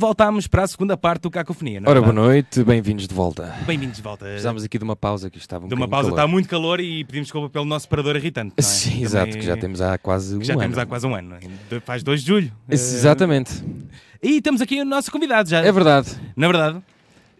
voltámos para a segunda parte do Cacofonia. é Ora, boa noite, bem-vindos de volta. Bem-vindos de volta. Precisámos aqui de uma pausa que estava um de uma pausa, calor. está muito calor e pedimos desculpa pelo nosso separador irritante. é? Sim, Também- exato, que já temos há quase um já ano. temos há quase um ano. Faz 2 de julho. Esse- Eh, Exatamente, E temos aqui o nosso convidado já. é verdade. Na verdade,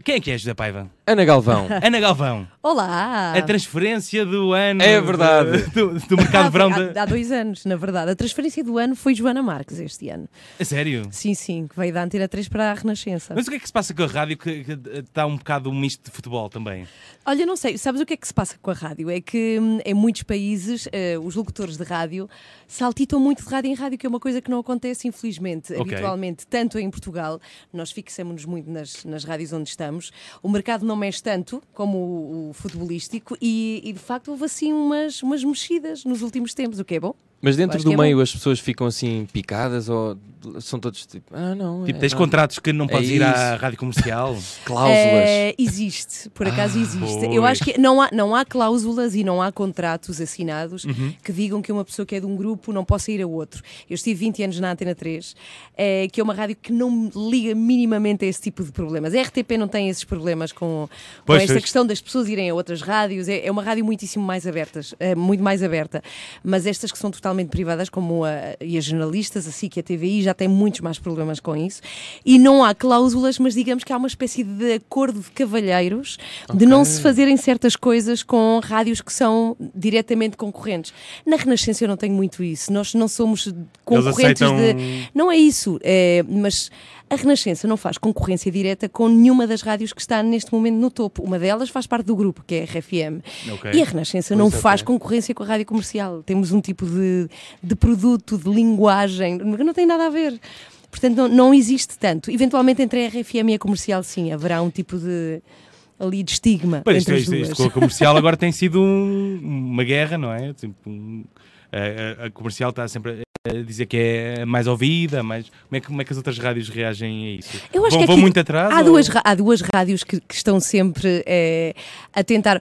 quem é que é José Paiva? Ana Galvão, Ana Galvão. Olá! A transferência do ano. É verdade. de- Do, do mercado de verão. de- há, há dois anos, na verdade. A transferência do ano foi Joana Marques este ano. A sério? Sim, sim, que veio da Antena 3 para a Renascença. Mas o que é que se passa com a rádio que, que está um bocado um misto de futebol também? Olha, não sei, sabes o que é que se passa com a rádio? É que hum, em muitos países eh, os locutores de rádio saltitam muito de rádio em rádio, que é uma coisa que não acontece, infelizmente, Ok. habitualmente, tanto em Portugal, nós fixamos-nos muito nas, nas rádios onde estamos, o mercado não mexe tanto como o, o futebolístico e, e, de facto houve assim umas, umas mexidas nos últimos tempos, o que é bom. Mas dentro do é meio bom. as pessoas ficam assim picadas ou são todos tipo, ah não, Tipo, é, tens não. contratos que não É podes ir à rádio comercial? cláusulas. Eh, existe, por acaso Ah, existe. pois. Eu acho que não há, não há cláusulas e não há contratos assinados Uhum. que digam que uma pessoa que é de um grupo não possa ir a outro. Eu estive 20 anos na Antena 3, eh, que é uma rádio que não me liga minimamente a esse tipo de problemas. A RTP não tem esses problemas com, com esta pois. questão das pessoas irem a outras rádios. É, é uma rádio muitíssimo mais abertas, é muito mais aberta. Mas estas que são totalmente privadas, como a, e as jornalistas, a SIC e a TVI, já têm muitos mais problemas com isso. E não há cláusulas, mas digamos que há uma espécie de acordo de cavalheiros de não se fazerem certas coisas com rádios que são diretamente concorrentes. Na Renascença eu não tenho muito isso. Nós não somos concorrentes aceitam- de. Não é isso, é, mas a Renascença não faz concorrência direta com nenhuma das rádios que está neste momento no topo. Uma delas faz parte do grupo, que é a RFM. Ok. E a Renascença Pois não é, faz ok. concorrência com a rádio comercial. Temos um tipo de, de produto, de linguagem, que não tem nada a ver. Portanto, não, não existe tanto. Eventualmente, entre a RFM e a comercial, sim, haverá um tipo de. ali de estigma. Pois, isto, entre as isto, isto duas. com a comercial agora tem sido um- uma guerra, não é? Tipo, um- a, a- comercial está sempre dizer que é mais ouvida, mais... Como, é que, como é que as outras rádios reagem a isso? Eu acho vão, que vão muito atrás? Há ou- duas, há duas rádios que, que estão sempre eh, a tentar.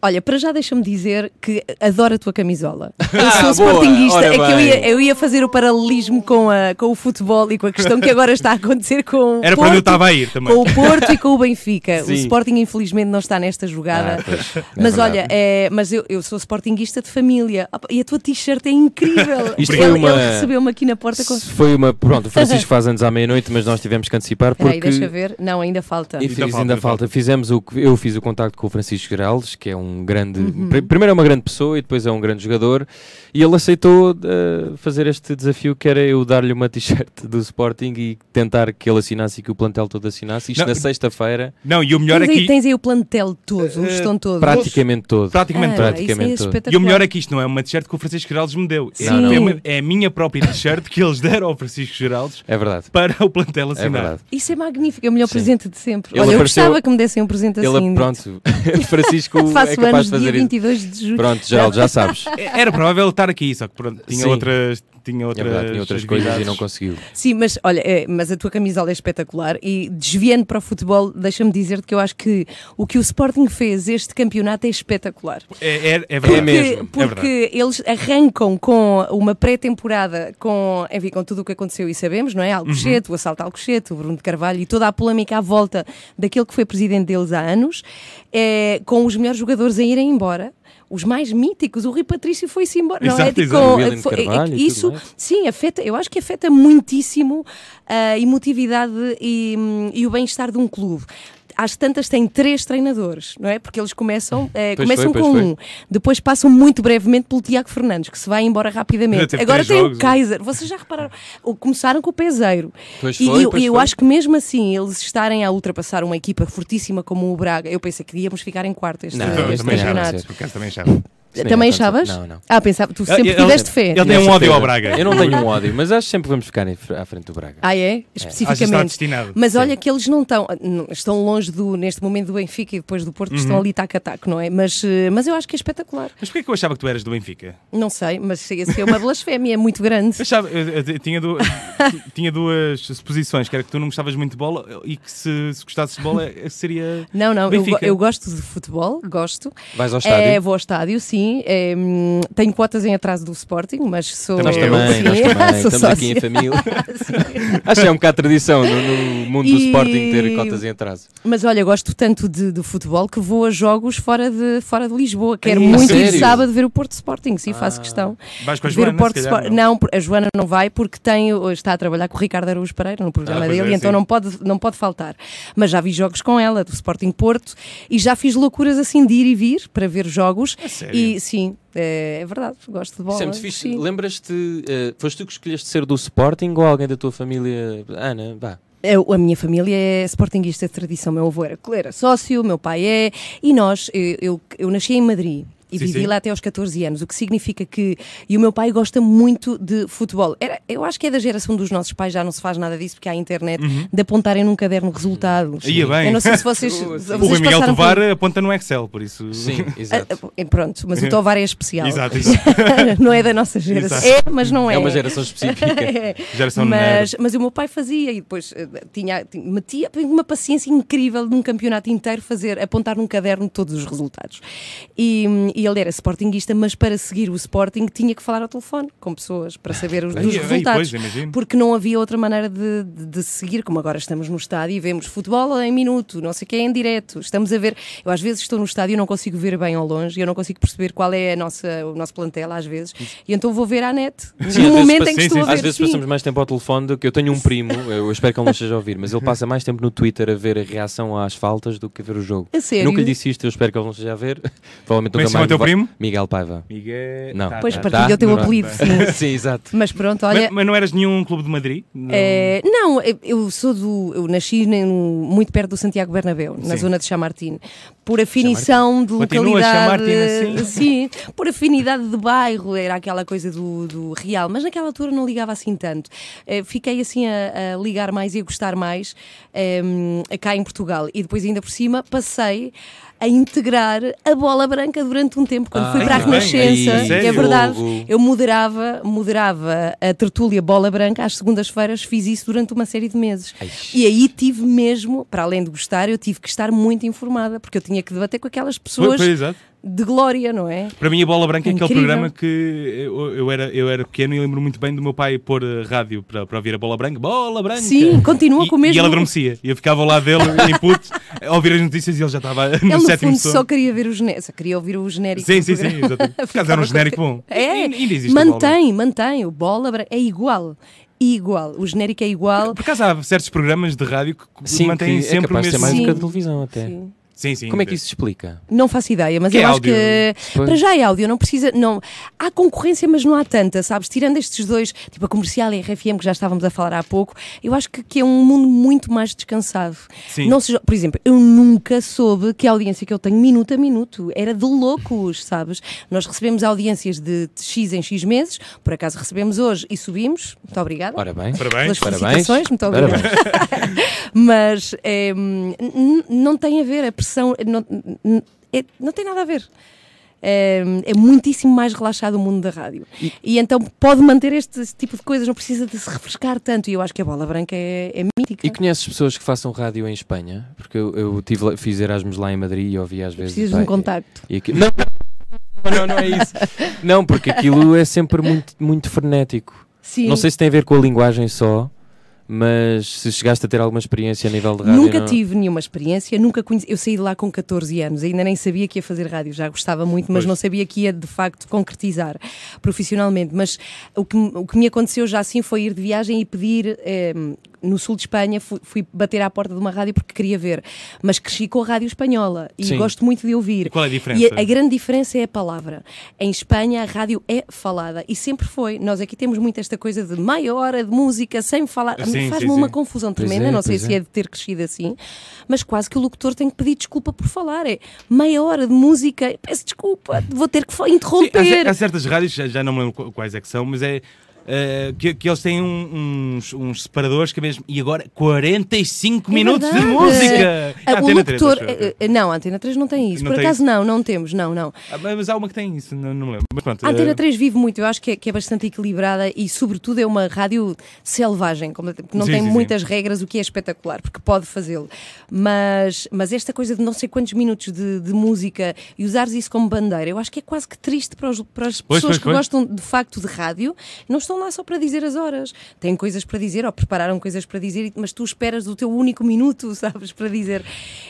Olha, para já deixa-me dizer que adoro a tua camisola. Eu Ah, sou boa, sportinguista. É que eu ia, eu ia fazer o paralelismo com, a, com o futebol e com a questão que agora está a acontecer com o Era para onde eu Porto, estava a ir também. com o Porto e com o Benfica. O Sim. Sporting, infelizmente, não está nesta jogada. Ah, pois, é mas verdade. olha, é, mas eu, eu sou sportinguista de família. E a tua t-shirt é incrível. Isto foi uma- ele recebeu-me aqui na porta com. Foi uma, pronto, o Francisco faz anos à meia-noite, mas nós tivemos que antecipar Peraí, porque deixa ver. Não, ainda falta. E Ainda falta, ainda ainda falta. falta. Fizemos o que eu fiz o contacto com o Francisco Geraldes, que é um grande. Uhum. pri- Primeiro é uma grande pessoa e depois é um grande jogador. E ele aceitou uh, fazer este desafio que era eu dar-lhe uma t-shirt do Sporting e tentar que ele assinasse e que o plantel todo assinasse. Isto Não, na sexta-feira, Não, e o melhor Tens aí, aqui... tens aí o plantel todo, o Eh, gestão todo. praticamente todo. Praticamente Ah, todo. praticamente é todo. E o melhor é que isto não é uma t-shirt que o Francisco Geraldes me deu. É- Sim. É, uma- é a minha própria t-shirt que eles deram ao Francisco Geraldes É verdade. para o plantel É assinar. verdade. Isso é magnífico, é o melhor Sim. presente de sempre. Ele Olha, eu apareceu- gostava que me dessem um presente Ele, assim. pronto, Francisco é Faço capaz anos de fazer dia isso. 22 de julho. Pronto, Geraldo, já sabes. Era provável estar aqui, só que pronto, tinha Sim. outras, tinha É outras, verdade, tinha outras coisas e não conseguiu. Sim, mas olha, é, mas a tua camisola é espetacular e desviando para o futebol, deixa-me dizer-te que eu acho que o que o Sporting fez este campeonato é espetacular. É, é, é verdade. É mesmo, Porque, porque eles arrancam com uma pré-temporada com, enfim, com tudo o que aconteceu e sabemos, não é? Alcochete, o assalto a Alcochete, o Bruno de Carvalho e toda a polémica à volta daquele que foi presidente deles há anos, é, com os melhores jogadores a irem embora. Os mais míticos, o Rui Patrício foi-se embora. não é? Exato, Tipo, exato. O William de foi- é- Carvalho isso, sim, afeta, eu acho que afeta muitíssimo a emotividade e, hum, e o bem-estar de um clube. Às tantas têm três treinadores, não é? Porque eles começam, eh, começam foi, com foi. um, depois passam muito brevemente pelo Tiago Fernandes, que se vai embora Já rapidamente. Agora tem jogos, o Kaiser. Vocês já repararam? O- Começaram com o Peseiro. Pois E foi, eu, eu acho que mesmo assim, eles estarem a ultrapassar uma equipa fortíssima como o Braga, eu pensei que íamos ficar em quarto este, Não, este campeonato. também achava. Nem Também achavas? Não, não. Ah, pensava, tu sempre Ele- tiveste fé. Ele tem um Nessa ódio ao. Braga. Eu não tenho um ódio, mas acho que sempre vamos ficar à frente do Braga. Ah, é? Que está Especificamente. destinado. Mas Sim. olha que eles não estão, estão longe do, neste momento do Benfica e depois do Porto, Uhum. estão ali taco a taco, não é? Mas, eh, mas eu acho que é espetacular. Mas porquê que eu achava que tu eras do Benfica? Não sei, mas chega a ser uma blasfémia, é muito grande. Eu, achava, eu, eu tinha, du- tinha duas suposições, que era que tu não gostavas muito de bola e que se, se gostasses de bola eh, seria... Não, não, eu, eu gosto de futebol, gosto. Vais ao estádio? É, vou ao estádio, sim. Sim. É, tenho cotas em atraso do Sporting, mas sou. Nós eu, também, sim, nós também. sou Estamos aqui em sócia. família. Acho que é um bocado tradição no, no mundo do E- Sporting ter cotas em atraso. Mas olha, gosto tanto de, de futebol que vou a jogos fora de, fora de Lisboa. Quero Ai, muito ir sábado ver o Porto Sporting, sim, faço Ah. questão. Vais com a ver Joana, o Porto calhar, Sport- não? não, a Joana não vai porque tem, está a trabalhar com o Ricardo Araújo Pereira no programa Ah, dele, é, então sim. não pode, não pode faltar. Mas já vi jogos com ela, do Sporting Porto, e já fiz loucuras assim de ir e vir para ver jogos. A sério? E sim, é, é verdade, gosto de bola. É muito fixe. sim. Lembras-te, eh, foste tu que escolheste ser do Sporting ou alguém da tua família? Ana, vá. Eu- a minha família é sportinguista de tradição. Meu avô era, era sócio, meu pai é. E nós, eu, eu, eu nasci em Madrid. E Sim, vivi sim. lá até aos 14 anos, o que significa que. E o meu pai gosta muito de futebol. Era, eu acho que é da geração dos nossos pais, já não se faz nada disso, porque há a internet, de apontarem num caderno resultados. Ia bem. Eu não sei se vocês. Vocês O Rui Miguel passaram por- Tovar aponta no Excel, por isso. Sim, exato. Ah, ah, Pronto, mas o Tovar é especial. Exato, exato. não é da nossa geração. Exato. É, mas não é. É uma geração específica. Geração mas, mas o meu pai fazia e depois eh, tinha, tinha- metia tinha uma paciência incrível num campeonato inteiro fazer, apontar num caderno todos os resultados. E, e ele era sportinguista, mas para seguir o Sporting tinha que falar ao telefone com pessoas para saber os, dos aí, resultados. pois, porque não havia outra maneira de, de- de seguir, como agora estamos no estádio e vemos futebol em minuto, não sei o que é em direto. Estamos a ver. Eu às vezes estou no estádio e não consigo ver bem ao longe, e eu não consigo perceber qual é a nossa, o nosso plantel às vezes, e então vou ver à net. Sim, no vezes momento em que estou a ver. Às vezes sim. passamos mais tempo ao telefone do que eu tenho um primo, eu espero que ele não esteja a ouvir, mas ele passa mais tempo no Twitter a ver a reação às faltas do que a ver o jogo. A sério? Nunca lhe disse isto, eu espero que ele não esteja a ver. Provavelmente é nunca mais teu primo? Miguel Paiva. Miguel. Não. Tá, Pois tá. partilha Tá? o teu Não, apelido, tá. sim. Sim, exato. Mas pronto, olha. Mas, mas não eras nenhum clube de Madrid? Não. eh, não, eu- sou do. Eu nasci nem- muito perto do Santiago Bernabéu, na Sim. zona de Chamartine. Por afinição de localidade. Assim? Sim, por afinidade de bairro, era aquela coisa do, do real. Mas naquela altura não ligava assim tanto. Eh, fiquei assim a, a ligar mais e a gostar mais em, cá em Portugal. E depois, ainda por cima, passei a integrar a bola branca durante um tempo, quando Ah, fui para a. Renascença. Aí, é verdade. Eu moderava, moderava a tertúlia Bola Branca às segundas-feiras, fiz isso durante uma série de meses. Ai. E aí tive mesmo, para além de gostar, eu tive que estar muito informada, porque eu tinha que debater com aquelas Foi, pessoas foi, exato. De glória, não é? Para mim, a Bola Branca é aquele Incrível. programa que eu, eu era, eu era pequeno e lembro muito bem do meu pai pôr eh, rádio para, para ouvir a Bola Branca. Bola Branca! Sim, continua e, com o mesmo. E ele adormecia. E eu ficava ao lado dele, em puto, a ouvir as notícias e ele já estava no Ele, no sétimo fundo, sono. só queria ver o genérico, só queria ouvir o genérico. Sim, sim, sim, programa. exatamente. Por acaso era um Ficava genérico bom. É, E- Branca. mantém, mantém. O Bola Branca é igual. Igual. O genérico é igual. Por acaso há certos programas de rádio que Sim, mantêm que é sempre o de ser mesmo. mais do que a televisão até. Sim. Sim, sim. Como é que isso se explica? Não faço ideia, mas Que eu é acho áudio? que Pois. para já é áudio, não precisa. Não, há concorrência, mas não há tanta, sabes? Tirando estes dois, tipo a comercial e a RFM, que já estávamos a falar há pouco, eu acho que, que é um mundo muito mais descansado. Sim. Não seja, por exemplo, eu nunca soube que a audiência que eu tenho minuto a minuto era de loucos, sabes? Nós recebemos audiências de, de X em X meses, por acaso recebemos hoje e subimos, muito obrigada. Ora bem. Parabéns. pelas Parabéns. felicitações, muito obrigada. Parabéns. Mas eh, n- n- não tem a ver, a pressão não, é- não tem nada a ver. É, é muitíssimo mais relaxado o mundo da rádio. E, então pode manter este, este tipo de coisas, não precisa de se refrescar tanto. E eu acho que a bola branca é, é mítica. E conheces pessoas que façam rádio em Espanha? Porque eu, eu tive, fiz Erasmus lá em Madrid e ouvi às vezes. Precisas de um contacto. e aqui- Não, não, não é isso. Não, porque aquilo é sempre muito, muito frenético. Sim. Não sei se tem a ver com a linguagem só, mas se chegaste a ter alguma experiência a nível de rádio. Nunca não- tive nenhuma experiência, nunca conheci. Eu saí de lá com 14 anos, ainda nem sabia que ia fazer rádio, já gostava muito, mas Pois. não sabia que ia de facto concretizar profissionalmente. Mas o que, o que me aconteceu já assim foi ir de viagem e pedir. eh, no sul de Espanha fui, fui bater à porta de uma rádio porque queria ver, mas cresci com a rádio espanhola e Sim. gosto muito de ouvir. E qual é a diferença? E a, a grande diferença é a palavra. Em Espanha a rádio é falada e sempre foi. Nós aqui temos muito esta coisa de meia hora de música sem falar. Faz-me uma confusão tremenda. é, não sei se é. é de ter crescido assim, mas quase que o locutor tem que pedir desculpa por falar. É meia hora de música, peço desculpa, vou ter que fa- Sim, há, interromper. há certas rádios, já, já não me lembro qu- quais é que são, mas é. Uh, que, que, eles têm um, uns, uns, separadores que é mesmo. E agora 45 é minutos de música! A, o locutor. 3, uh, não, a Antena 3 não tem isso. Não Por tem acaso isso? não, não temos, não, não. Ah, mas há uma que tem isso, não, não me lembro. Mas pronto, a Antena 3 vive muito, eu acho que é, que é bastante equilibrada e, sobretudo, é uma rádio selvagem, que não sim, tem sim, muitas sim. regras, o que é espetacular, porque pode fazê-lo. Mas, mas esta coisa de não sei quantos minutos de, de, música e usares isso como bandeira, eu acho que é quase que triste para, os, para as pois, pessoas pois, que pois. gostam de facto de rádio. Não estão lá só para dizer as horas. Têm coisas para dizer ou prepararam coisas para dizer, mas tu esperas o teu único minuto, sabes, para dizer.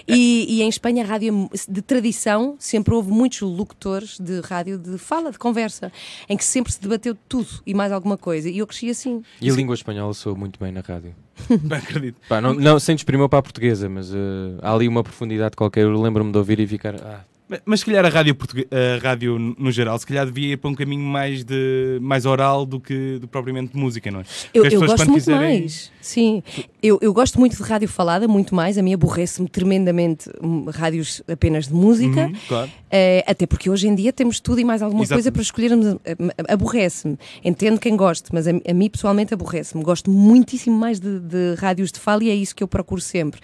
E, e em Espanha, a rádio de tradição, sempre houve muitos locutores de rádio de fala, de conversa, em que sempre se debateu tudo e mais alguma coisa. E eu cresci assim. E a língua espanhola soa muito bem na rádio. Não acredito. Pá, não, não, sem desprimir para a portuguesa, mas uh, há ali uma profundidade qualquer. Eu lembro-me de ouvir e ficar. Ah, mas se calhar a rádio, a rádio no geral, se calhar devia ir para um caminho mais, de, mais oral do que do propriamente de música, não é? Eu, eu gosto muito quiserem... mais, sim. Eu, eu gosto muito de rádio falada, muito mais. A mim aborrece-me tremendamente hum, rádios apenas de música. Uhum, claro. É, até porque hoje em dia temos tudo e mais alguma Exato. coisa para escolhermos. Aborrece-me. Entendo quem goste, mas a, a mim pessoalmente aborrece-me. Gosto muitíssimo mais de, de, rádios de fala e é isso que eu procuro sempre.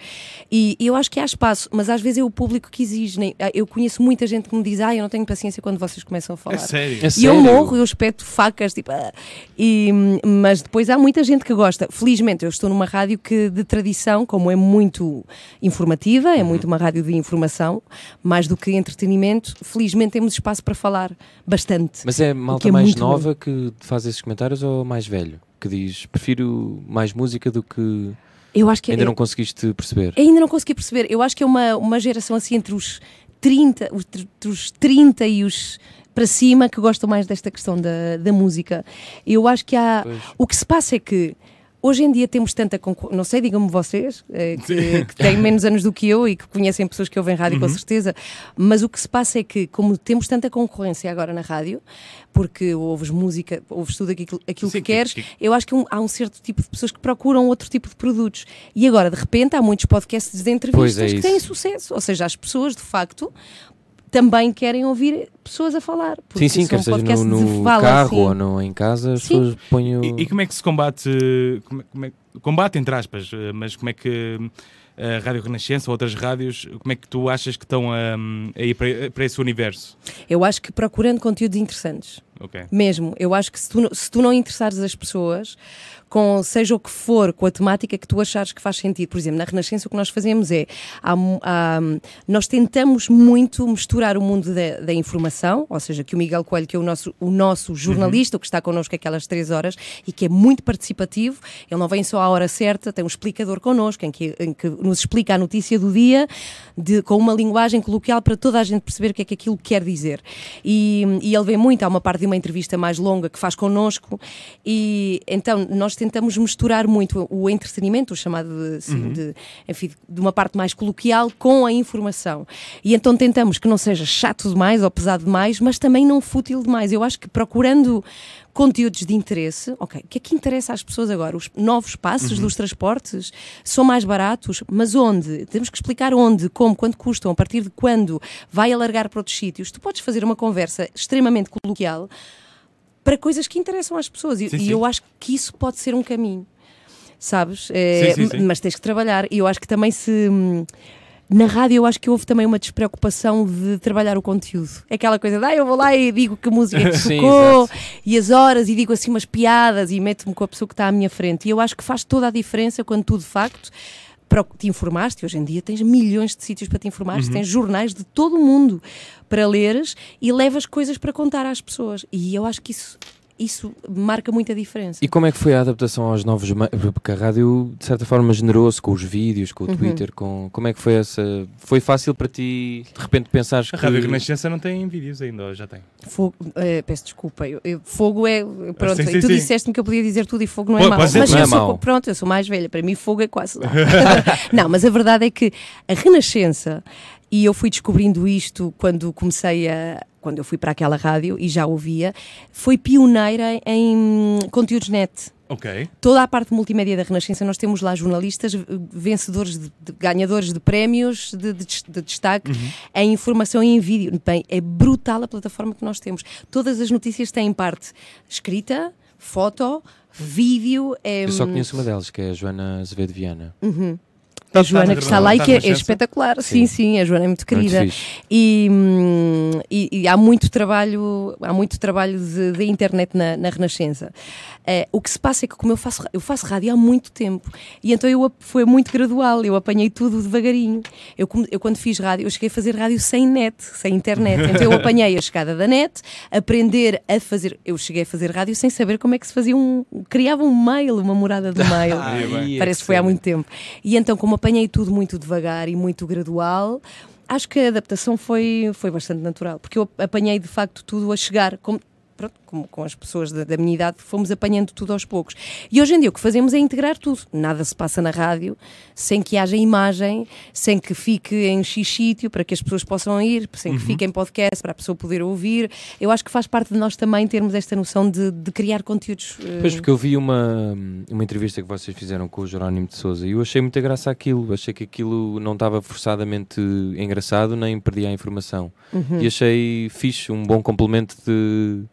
E, e eu acho que há espaço, mas às vezes é o público que exige. Eu conheço conheço muita gente que me diz: Ah, eu não tenho paciência quando vocês começam a falar. É sério? É e eu morro, eu espeto facas, tipo. Ah. E, mas depois há muita gente que gosta. Felizmente, eu estou numa rádio que de tradição, como é muito informativa, é muito uma rádio de informação, mais do que entretenimento, felizmente temos espaço para falar bastante. Mas é malta é mais nova bom. que faz esses comentários ou mais velho? Que diz: Prefiro mais música do que. Eu acho que ainda é, não conseguiste perceber. Ainda não consegui perceber. Eu acho que é uma, uma geração assim entre os 30, os, os 30 e os para cima que gostam mais desta questão da, da música. Eu acho que há. Pois. O que se passa é que Hoje em dia temos tanta concorrência, não sei, digam-me vocês, eh, que, que, têm menos anos do que eu e que conhecem pessoas que ouvem rádio uhum. com certeza, mas o que se passa é que, como temos tanta concorrência agora na rádio, porque ouves música, ouves tudo aquilo, aquilo Sim, que queres, que, que... eu acho que um, há um certo tipo de pessoas que procuram outro tipo de produtos. E agora, de repente, há muitos podcasts de entrevistas é que têm sucesso. Ou seja, as pessoas, de facto, também querem ouvir pessoas a falar. Sim, sim, quer seja no, no fala, carro assim. ou no, em casa, as sim. pessoas põem o... e, e, como é que se combate, como é, como é, combate entre aspas, eh, mas como é que a Rádio Renascença ou outras rádios, como é que tu achas que estão a, a ir para, para esse universo? Eu acho que procurando conteúdos interessantes. Okay. Mesmo. Eu acho que se tu, se tu não interessares as pessoas, com seja o que for, com a temática que tu achares que faz sentido. Por exemplo, na Renascença o que nós fazemos é, há, há, nós tentamos muito misturar o mundo da, da, informação, ou seja, que o Miguel Coelho, que é o nosso, o nosso jornalista, uhum. que está connosco aquelas três horas e que é muito participativo, ele não vem só à hora certa, tem um explicador connosco, em que, em que nos explica a notícia do dia de, com uma linguagem coloquial para toda a gente perceber o que é que aquilo quer dizer. E, e ele vem muito, há uma parte de uma entrevista mais longa que faz connosco, e então nós tentamos misturar muito o entretenimento, o chamado de, assim, uhum. de, enfim, de uma parte mais coloquial, com a informação. E então tentamos que não seja chato demais ou pesado demais, mas também não fútil demais. Eu acho que procurando conteúdos de interesse, ok, o que é que interessa às pessoas agora? Os novos passos uhum. dos transportes são mais baratos, mas onde? Temos que explicar onde, como, quanto custam, a partir de quando, vai alargar para outros sítios. Tu podes fazer uma conversa extremamente coloquial para coisas que interessam às pessoas. Sim, e, sim. eu acho que isso pode ser um caminho, sabes? É, sim, mas tens que trabalhar. E eu acho que também se. Na rádio eu acho que houve também uma despreocupação de trabalhar o conteúdo. Aquela coisa de, ah, eu vou lá e digo que música que tocou e as horas e digo assim umas piadas e meto-me com a pessoa que está à minha frente. E eu acho que faz toda a diferença quando tu de facto te informaste, hoje em dia tens milhões de sítios para te informar, uhum. tens jornais de todo o mundo para leres e levas coisas para contar às pessoas. E eu acho que isso isso marca muita diferença. E como é que foi a adaptação aos novos Porque a rádio, de certa forma, generou-se com os vídeos, com o uhum. Twitter, com... como é que foi essa... Foi fácil para ti, de repente, pensar que... A Rádio Renascença não tem vídeos ainda, ou já tem? Fogo, uh, peço desculpa, eu, eu, fogo é... Pronto, sim, sim, tu disseste-me que eu podia dizer tudo e fogo não é mau. Mas não é sou, pronto, eu sou mais velha, para mim fogo é quase não, mas a verdade é que a Renascença e eu fui descobrindo isto quando comecei a. Quando eu fui para aquela rádio e já ouvia, foi pioneira em conteúdos net. Ok. Toda a parte multimédia da Renascença, nós temos lá jornalistas vencedores, de, de ganhadores de prémios de, de, de destaque uhum. em informação e em vídeo. Bem, é brutal a plataforma que nós temos. Todas as notícias têm parte escrita, foto, vídeo. É, Eu só conheço uma delas, que é a Joana Azevedo Viana. Uhum. Tá- A Joana tá- que está lá e tá que é, espetacular. Sim, sim, a Joana é muito querida. E, hum, e- há muito trabalho, há muito trabalho de, internet na, na Renascença. Eh, o que se passa é que como eu faço, eu faço rádio há muito tempo e então eu, foi muito gradual, eu apanhei tudo devagarinho. Eu, eu quando fiz rádio, eu cheguei a fazer rádio sem net, sem internet. Então eu apanhei a chegada da net, aprender a fazer, eu cheguei a fazer rádio sem saber como é que se fazia um, criava um mail, uma morada de mail. Parece que foi há muito tempo. E então, como apanhei tudo muito devagar e muito gradual, acho que a adaptação foi, foi bastante natural, porque eu apanhei de facto tudo a chegar. Como, pronto, como com as pessoas da, da minha idade, fomos apanhando tudo aos poucos. E hoje em dia o que fazemos é integrar tudo. Nada se passa na rádio sem que haja imagem, sem que fique em X sítio para que as pessoas possam ir, sem que fique em podcast para a pessoa poder ouvir. Eu acho que faz parte de nós também termos esta noção de, de criar conteúdos. eh, Pois, porque eu vi uma, uma entrevista que vocês fizeram com o Jerónimo de Souza e eu achei muita graça aquilo. Achei que aquilo não estava forçadamente engraçado nem perdia a informação. uhum. E achei fixe, um bom complemento de,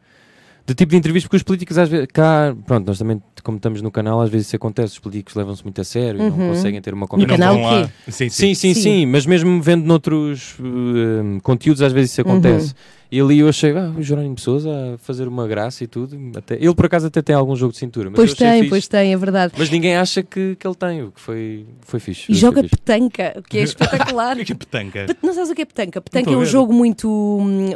de tipo de entrevista, porque os políticos às vezes, cá, pronto, nós também, como estamos no canal, às vezes isso acontece, os políticos levam-se muito a sério e Uhum. não conseguem ter uma No conversa. canal? Sim, sim. Sim, sim, Sim. sim, mas mesmo vendo noutros eh, conteúdos, às vezes isso Uhum. acontece. E ali eu achei, ah, o Jerónimo Souza a fazer uma graça e tudo. Até, ele por acaso até tem algum jogo de cintura, mas Pois tem, fixe. pois tem, é verdade. Mas ninguém acha que, que ele tem, o que foi, foi fixe. E joga fixe. petanca, o que é espetacular. Que petanca. Pet- Não sabes o que é petanca? Petanca é um jogo muito,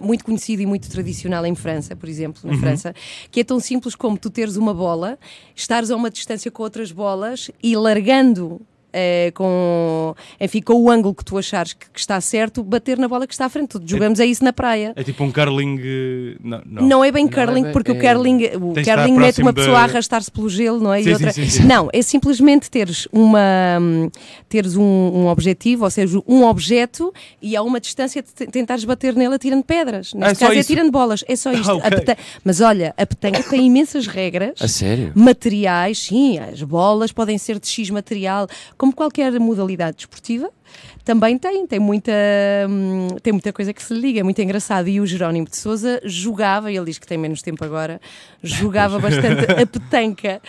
muito conhecido e muito tradicional em França, por exemplo, Uhum. na França, que é tão simples como tu teres uma bola, estares a uma distância com outras bolas e largando. Eh, com, enfim, com o ângulo que tu achares que, que está certo, bater na bola que está à frente. Jogamos a isso na praia. É tipo um curling. eh, Não, não. Não, é bem Não é curling, bem- porque o é- curling, o Tens de estar curling mete uma pessoa a da- arrastar-se pelo gelo, não é? Sim, e outra... sim, sim. Não, é simplesmente teres uma teres um, um objetivo, ou seja, um objeto e a uma distância de te- tentares bater nele atirando pedras. Ah, é Neste só caso é isso? atirando bolas. É só isto. Ah, A ok. peta- Mas olha, a petanca tem imensas regras. A sério? Materiais, sim, as bolas podem ser de X material, como qualquer modalidade desportiva. Também tem, tem muita, hum, tem muita coisa que se lhe liga, é muito engraçado. E o Jerónimo de Souza jogava, ele diz que tem menos tempo agora, jogava bastante a petanca.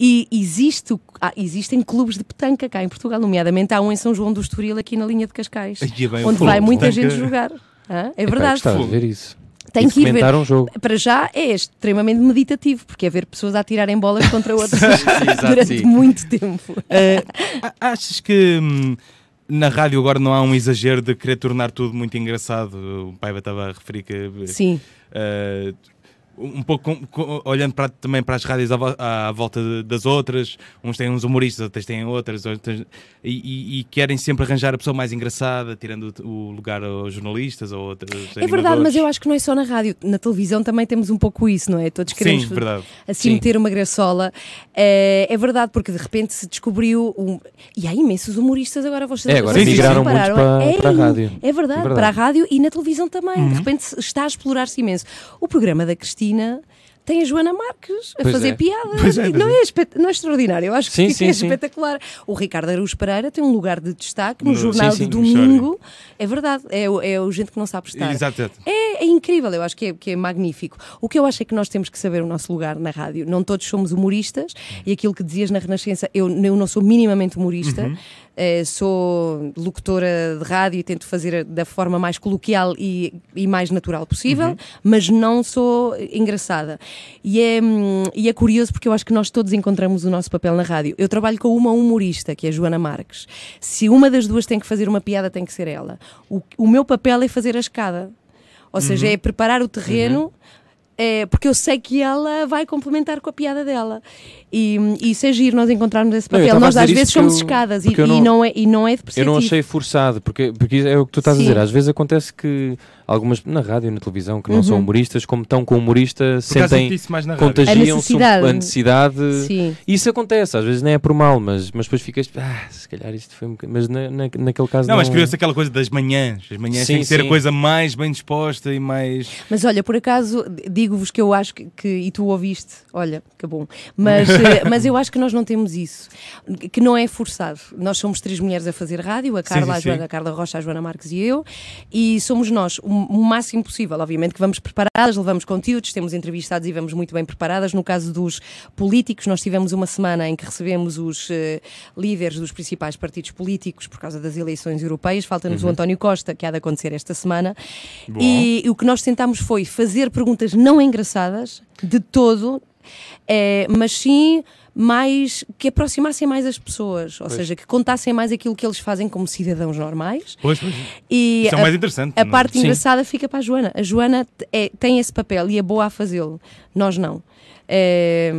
E existe, ah, existem clubes de petanca cá em Portugal, nomeadamente há um em São João do Estoril, aqui na linha de Cascais, Ai, é bem, onde vai muita petanca. gente jogar. Hã? É Epá, verdade. gostava de Fogo. ver isso. Tem e que ir ver. um jogo. Para já é extremamente meditativo, porque é ver pessoas a atirarem bolas contra outras durante sim. muito tempo. A- achas que hum, na rádio agora não há um exagero de querer tornar tudo muito engraçado? O Paiva estava a referir que. Sim. eh, um pouco com- com- olhando para- também para as rádios à, à volta de- das outras, uns têm uns humoristas, outros têm outras, outras e, e- e querem sempre arranjar a pessoa mais engraçada, tirando o, o lugar aos jornalistas ou outros. É verdade, mas eu acho que não é só na rádio. Na televisão também temos um pouco isso, não é? Todos queremos Sim, verdade. assim Sim. meter uma graçola. É, é verdade, porque de repente se descobriu. Um... E há imensos humoristas agora. Vocês, É, agora vocês migraram já muito repararam? para- é, para a rádio. É verdade, É verdade. para a rádio e na televisão também. Uhum. De repente está a explorar-se imenso. O programa da Cristina. Tem a Joana Marques a Pois fazer é. piadas. É, não, é espet- não é extraordinário. Eu acho que Sim, é sim, sim. espetacular. O Ricardo Araújo Pereira tem um lugar de destaque no, No- jornal sim, sim, de domingo. É verdade. É, o- é o gente que não sabe estar. Exato. É, é incrível, eu acho que é, que é magnífico. O que eu acho é que nós temos que saber o nosso lugar na rádio. Não todos somos humoristas e aquilo que dizias na Renascença, eu, eu não sou minimamente humorista. Eh, sou locutora de rádio e tento fazer da forma mais coloquial e, e mais natural possível, mas não sou engraçada. E é, hum, e é curioso porque eu acho que nós todos encontramos o nosso papel na rádio. Eu trabalho com uma humorista, que é a Joana Marques. Se uma das duas tem que fazer uma piada, tem que ser ela. O, o meu papel é fazer a escada. Ou seja, é preparar o terreno. É, porque eu sei que ela vai complementar com a piada dela. E, e isso é giro, nós encontrarmos esse Não, papel. a nós às vezes somos eu- escadas e, eu e não- não é, e não é Eu não achei forçado, porque, porque é o que tu estás Sim. a dizer. Às vezes acontece que algumas, na rádio, na televisão, que não são Uhum. humoristas, como estão com humorista, Por sentem, contagiam-se um- a necessidade. Sim. Isso acontece, às vezes nem é por mal, mas, mas depois ficas, ah, se calhar isto foi um bocadinho. Mas na, na, naquele caso. Não, Não, mas criou-se aquela coisa das manhãs. As manhãs Sim, têm que ser a sim. coisa mais bem disposta e mais. Mas olha, por acaso, digo digo-vos que eu acho que, que- e tu ouviste, olha, que bom, mas, eh, mas eu acho que nós não temos isso, que não é forçado. Nós somos três mulheres a fazer rádio, a Carla, sim, a Joana, sim. a Carla Rocha, a Joana Marques e eu, e somos nós o, o máximo possível. Obviamente que vamos preparadas, levamos conteúdos, temos entrevistados e vamos muito bem preparadas. No caso dos políticos, nós tivemos uma semana em que recebemos os eh, líderes dos principais partidos políticos por causa das eleições europeias. Falta-nos o António Costa, que há de acontecer esta semana. Bom. E, e o que nós tentámos foi fazer perguntas não engraçadas, de todo, eh, mas sim mais que aproximassem mais as pessoas, ou seja, que contassem mais aquilo que eles fazem como cidadãos normais. Pois, pois. E Isso é a- mais interessante. a não é? parte Sim. engraçada fica para a Joana. A Joana é- tem esse papel e é boa a fazê-lo. Nós não. É,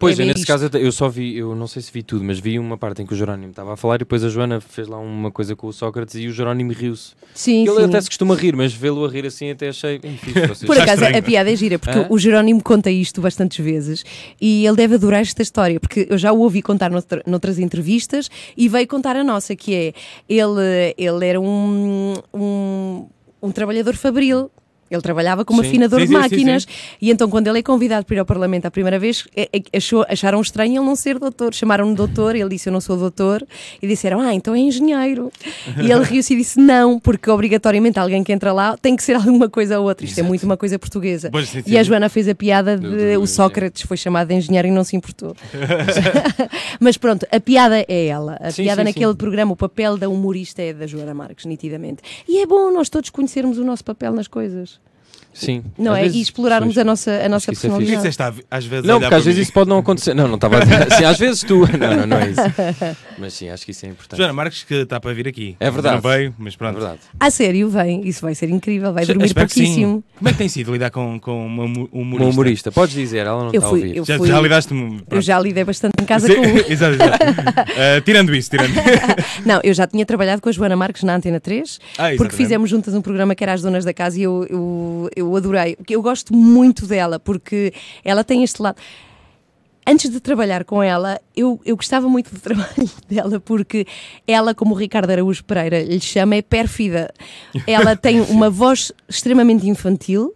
Pois, é eu nesse isto. caso eu só vi, eu não sei se vi tudo, mas vi uma parte em que o Jerónimo estava a falar e depois a Joana fez lá uma coisa com o Sócrates e o Jerónimo riu-se. Sim, Ele sim. até se costuma rir, mas vê-lo a rir assim até achei fixe. Por acaso, estranho. a piada é gira, porque Hã? o Jerónimo conta isto bastantes vezes e ele deve adorar esta história, porque eu já o ouvi contar noutra- noutras entrevistas e veio contar a nossa, que é ele, ele era um, um, um trabalhador fabril. Ele trabalhava como Sim. afinador Sim, de sim, sim, máquinas e então quando ele é convidado para ir ao Parlamento a primeira vez é- é- achou, acharam estranho ele não ser doutor, chamaram-no doutor ele disse eu não sou doutor e disseram ah então é engenheiro e ele riu-se e disse não, porque obrigatoriamente alguém que entra lá tem que ser alguma coisa ou outra, isto é muito uma coisa portuguesa Pois, e a. Joana fez a piada de o Sócrates foi chamado de engenheiro e não se importou. Mas pronto, a piada é ela. A piada naquele programa, o papel da humorista é da Joana Marques, nitidamente. E é bom nós todos conhecermos o nosso papel nas coisas. Sim. Não às é? vezes e explorarmos pessoas- a nossa, a nossa isso é personalidade. disseste às vezes Não, porque às vezes mim? isso pode não acontecer. Não, não estava a dizer assim, às vezes tu. Não, não, não é isso. Mas sim, acho que isso é importante. Joana Marques que está para vir aqui. É verdade. Não veio, mas É pronto. verdade. A sério, vem. Isso vai ser incrível. Vai dormir Espero sim. pouquíssimo. Como é que tem sido lidar com, com uma humorista? Uma humorista, podes dizer, ela não Eu está a ouvir. eu Já, fui- já lidaste-me. Eu já lidei bastante em casa Sim, com. exato, exato. Ah, tirando isso, tirando. Não, eu já tinha trabalhado com a Joana Marques na Antena 3, Ah, porque fizemos juntas um programa que era As Donas da Casa e eu, eu, eu adorei. Porque Eu gosto muito dela, porque ela tem este lado. Antes de trabalhar com ela, eu, eu gostava muito do trabalho dela, porque ela, como o Ricardo Araújo Pereira lhe chama, é pérfida. Ela tem uma voz extremamente infantil.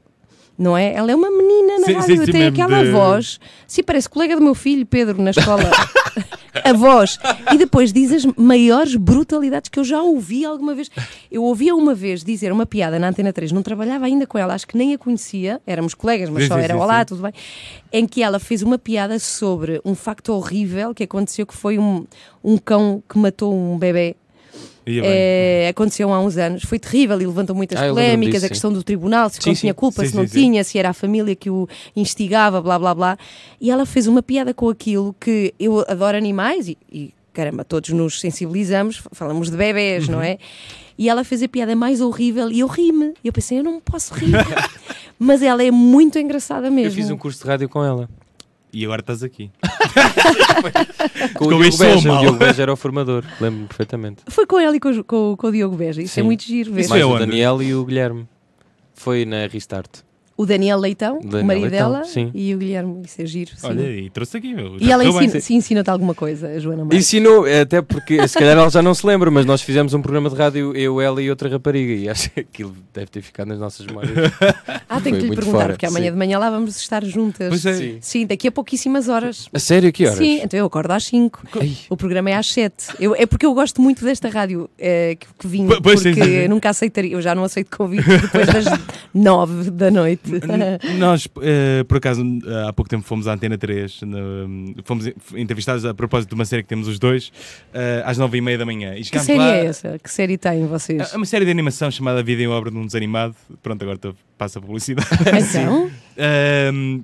Não é? Ela é uma menina na Sim, rádio, sim, tem aquela de- voz. Sim, parece colega do meu filho, Pedro, na escola. a voz. E depois diz as maiores brutalidades que eu já ouvi alguma vez. Eu ouvia uma vez dizer uma piada na Antena 3, não trabalhava ainda com ela, acho que nem a conhecia, éramos colegas, mas Sim, só era olá, tudo bem. Em que ela fez uma piada sobre um facto horrível que aconteceu, que foi um, um cão que matou um bebê. É, aconteceu há uns anos, foi terrível e levantou muitas Ah, polémicas, disso, a questão do tribunal, se Sim, tinha culpa, Sim, se não sim, tinha, se era a família que o instigava, blá blá blá. E ela fez uma piada com aquilo que eu adoro animais e, e, caramba, todos nos sensibilizamos, falamos de bebés, Uhum. não é? E ela fez a piada mais horrível e eu ri-me. Eu pensei, eu não posso rir. Mas ela é muito engraçada mesmo. Eu fiz um curso de rádio com ela. E agora estás aqui. Com o Diogo Beja. O mal. Diogo Beja era o formador, lembro-me perfeitamente. Foi com ela e com, o- com, o- com o Diogo Beja. Isso é Sim. muito giro. ver. Isso Mais é o? Daniel e o Guilherme. Foi na Restart. O Daniel Leitão, Daniel o marido Leitão, dela, sim. e o Guilherme. Isso é giro. sim. Olha, e trouxe aqui. meu. E ela ensina, se ensina-te alguma coisa, a Joana Marques. Ensinou, até porque se calhar ela já não se lembra, mas nós fizemos um programa de rádio, eu, ela e outra rapariga, e acho que aquilo deve ter ficado nas nossas memórias. Ah, tenho que lhe perguntar, fora, porque amanhã sim. de manhã lá vamos estar juntas. Pois é. Sim. Sim, daqui a pouquíssimas horas. A sério, que horas? Sim, então eu acordo às 5. Ai, O programa é às 7. Eu, é porque eu gosto muito desta rádio eh, que, que vim, Po- pois, porque sim, sim. nunca aceitaria, eu já não aceito convite depois das 9 da noite. Nós, eh, por acaso, há pouco tempo fomos à Antena 3, no- fomos entrevistados a propósito de uma série que temos os dois, eh, às nove e meia da manhã. Que série lá, é essa? Que série têm vocês? É uma série de animação chamada Vida em Obra de um Desanimado. Pronto, agora passa a publicidade. Então?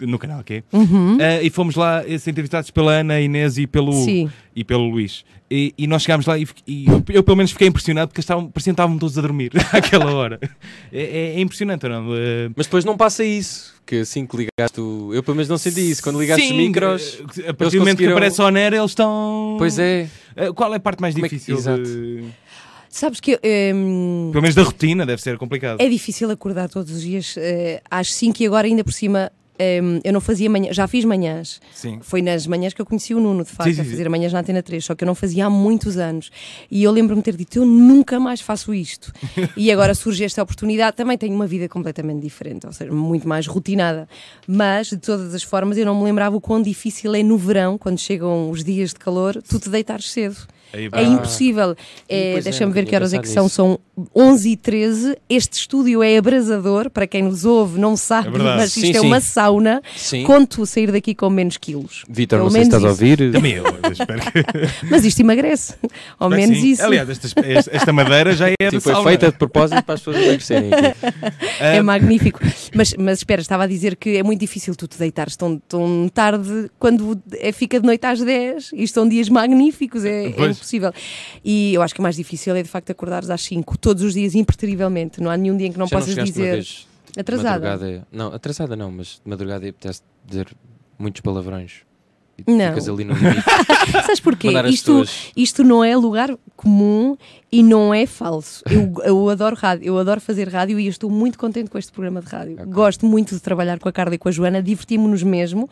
No canal, ok? Uhum. Ah, e fomos lá ser entrevistados pela Ana, Inês e pelo, Sim. e pelo Luís. E, e nós chegámos lá e, e eu, eu, pelo menos fiquei impressionado porque estavam, pareciam que estavam todos a dormir àquela hora. É, é- é impressionante, não? Ah, Mas depois não passa isso, que assim que ligaste o... Eu pelo menos não senti isso, quando ligaste os sim, micros... eh, A partir do momento que conseguiram- aparece o NER, eles estão. Pois é, Ah, qual é a parte mais Como é que- difícil? exato. Sabes que hum, Pelo menos da rotina, deve ser complicado. é difícil acordar todos os dias eh, às 5 e agora ainda por cima hum, eu não fazia manhã, já fiz manhãs. Sim. Foi nas manhãs que eu conheci o Nuno, de facto, Sim, sim, a fazer manhãs na Antena 3, só que eu não fazia há muitos anos. E eu lembro-me ter dito, eu nunca mais faço isto. e agora surge esta oportunidade, também tenho uma vida completamente diferente, ou seja, muito mais rotinada. Mas, de todas as formas, eu não me lembrava o quão difícil é no verão, quando chegam os dias de calor, tu te deitares cedo. É impossível. É, é, Deixa-me ver que horas é que são. São 11 e 13 Este estúdio é abrasador. Para quem nos ouve, não sabe, É mas isto Sim, é sim. uma sauna. Sim. Conto sair daqui com menos quilos. Vitor, não sei se estás a ouvir. Também eu, mas espero que. Mas isto emagrece. Ao menos sim. isso. Aliás, esta, madeira já é foi sauna. feita de propósito para as pessoas emagrecerem aqui. É Ah, magnífico. Mas, mas espera, estava a dizer que é muito difícil tu te deitares tão, tão tarde quando é- fica de noite às 10 e estão dias magníficos, é, é Pois. impossível. E eu acho que o mais difícil é de facto acordares às 5, todos os dias, impertrivelmente. Não há nenhum dia em que não Já não possas uma dizer atrasada. madrugada- Não, atrasada não, mas de madrugada apetece dizer muitos palavrões. E Não. ficas ali no limite. Sabes porquê? Isto, pessoas- isto não é lugar comum e não é falso. Eu, eu adoro rádio, eu adoro fazer rádio e estou muito contente com este programa de rádio. Ok. Gosto muito de trabalhar com a Carla e com a Joana, divertimos-nos mesmo.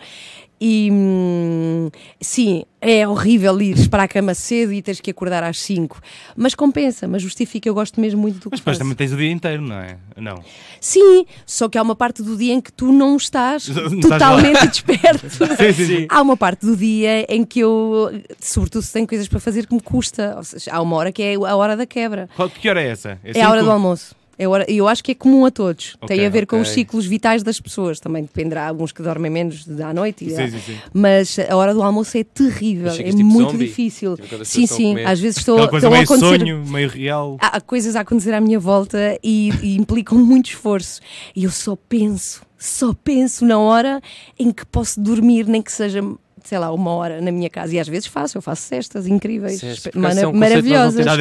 E hum, sim, é horrível ires para a cama cedo e teres que acordar às 5, mas compensa, mas justifica. Eu gosto mesmo muito do que Mas depois faço. também tens o dia inteiro, não é? Não. Sim, só que há uma parte do dia em que tu não estás Não estás totalmente desperto. Sim, sim, sim. Há uma parte do dia em que eu, sobretudo se tenho coisas para fazer que me custa. Ou seja, há uma hora que é a hora da quebra. Qual, que hora é essa? É a hora do almoço. Eu acho que é comum a todos. Ok, Tem a ver com os ciclos vitais das pessoas. Também dependerá. Há alguns que dormem menos à noite. e Sim, sim, sim. Mas a hora do almoço é terrível. É tipo muito zombie? difícil. Tipo, sim, sim. Às vezes estou, coisa estão a meio acontecer sonho, meio real. há há coisas a acontecer à minha volta e, e implicam muito esforço. E eu só penso, só penso na hora em que posso dormir, nem que seja, sei lá, uma hora na minha casa. E às vezes faço, eu faço cestas incríveis, mara- é um maravilhosas. Já há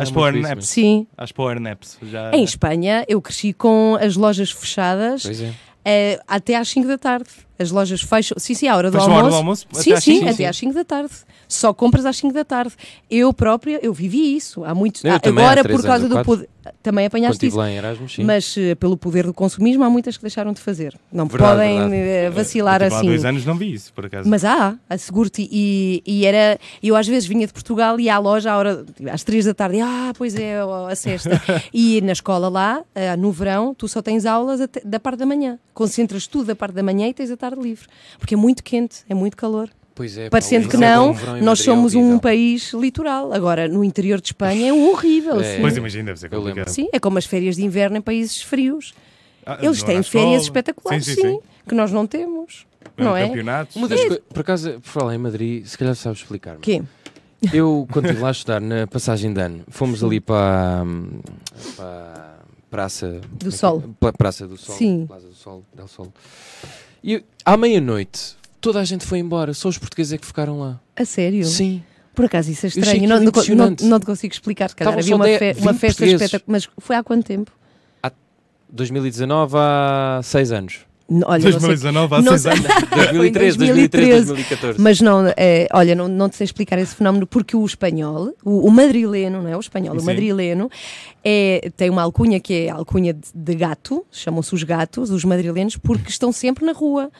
às muito power naps? Sim. Às power naps. Já... Em Espanha, eu cresci com as lojas fechadas Pois é. eh, até às 5 da tarde. As lojas fecham. Sim, sim, à hora do Fecham a almoço. hora do almoço? Sim, sim, cinco? até às 5 da tarde. Só compras às 5 da tarde. Eu própria, eu vivi isso há muito Eu ah, também, há Agora, por causa anos do poder. Também Quando apanhaste estive isso. lá em Erasmus, sim. Mas eh, pelo poder do consumismo há muitas que deixaram de fazer. Não Verdade, podem verdade. eh, vacilar Tipo, Há assim. dois anos não vi isso, por acaso. Mas há, asseguro-te. E, e era. Eu às vezes vinha de Portugal e ia à loja à hora, às três da tarde. Ah, pois é, a sexta. e na escola lá, eh, no verão, tu só tens aulas até- da parte da manhã. Concentras tudo da parte da manhã e tens a tarde livre. Porque é muito quente, é muito calor. Pois é, Parecendo o que verão- não, em nós Madrid é somos um país litoral. Agora, no interior de Espanha é horrível. É. sim. Pois imagina, deve ser Eu lembro. complicado. Sim, é como as férias de inverno em países frios. Ah, Eles têm férias espetaculares, sim, Sim, sim, sim. que nós não temos. Em Não é? Campeonatos. Uma das coisas, por acaso, por falar em Madrid, se calhar sabes explicar-me. Quê? Eu, quando estive lá a estudar na passagem de ano, fomos ali para, para a Praça Do Sol. Praça do Sol. Sim. Plaza do Sol, Del Sol. E à meia-noite, toda a gente foi embora, só os portugueses é que ficaram lá. A sério? Sim. Por acaso isso é estranho. Não, não, não, te consigo explicar. Se calhar havia só uma, fe- uma 20 festa espetacular. Mas foi há quanto tempo? 2019 há 6 anos. Olha, não sei. 2019, há não seis sei. anos. 2013, 2013, 2014. Mas não, é, olha, não, não te sei explicar esse fenómeno porque o espanhol, o, o madrileno, não é? O espanhol, o Sim. madrileno, é, tem uma alcunha que é a alcunha de, de gato, chamam-se os gatos, os madrilenos, porque estão sempre na rua.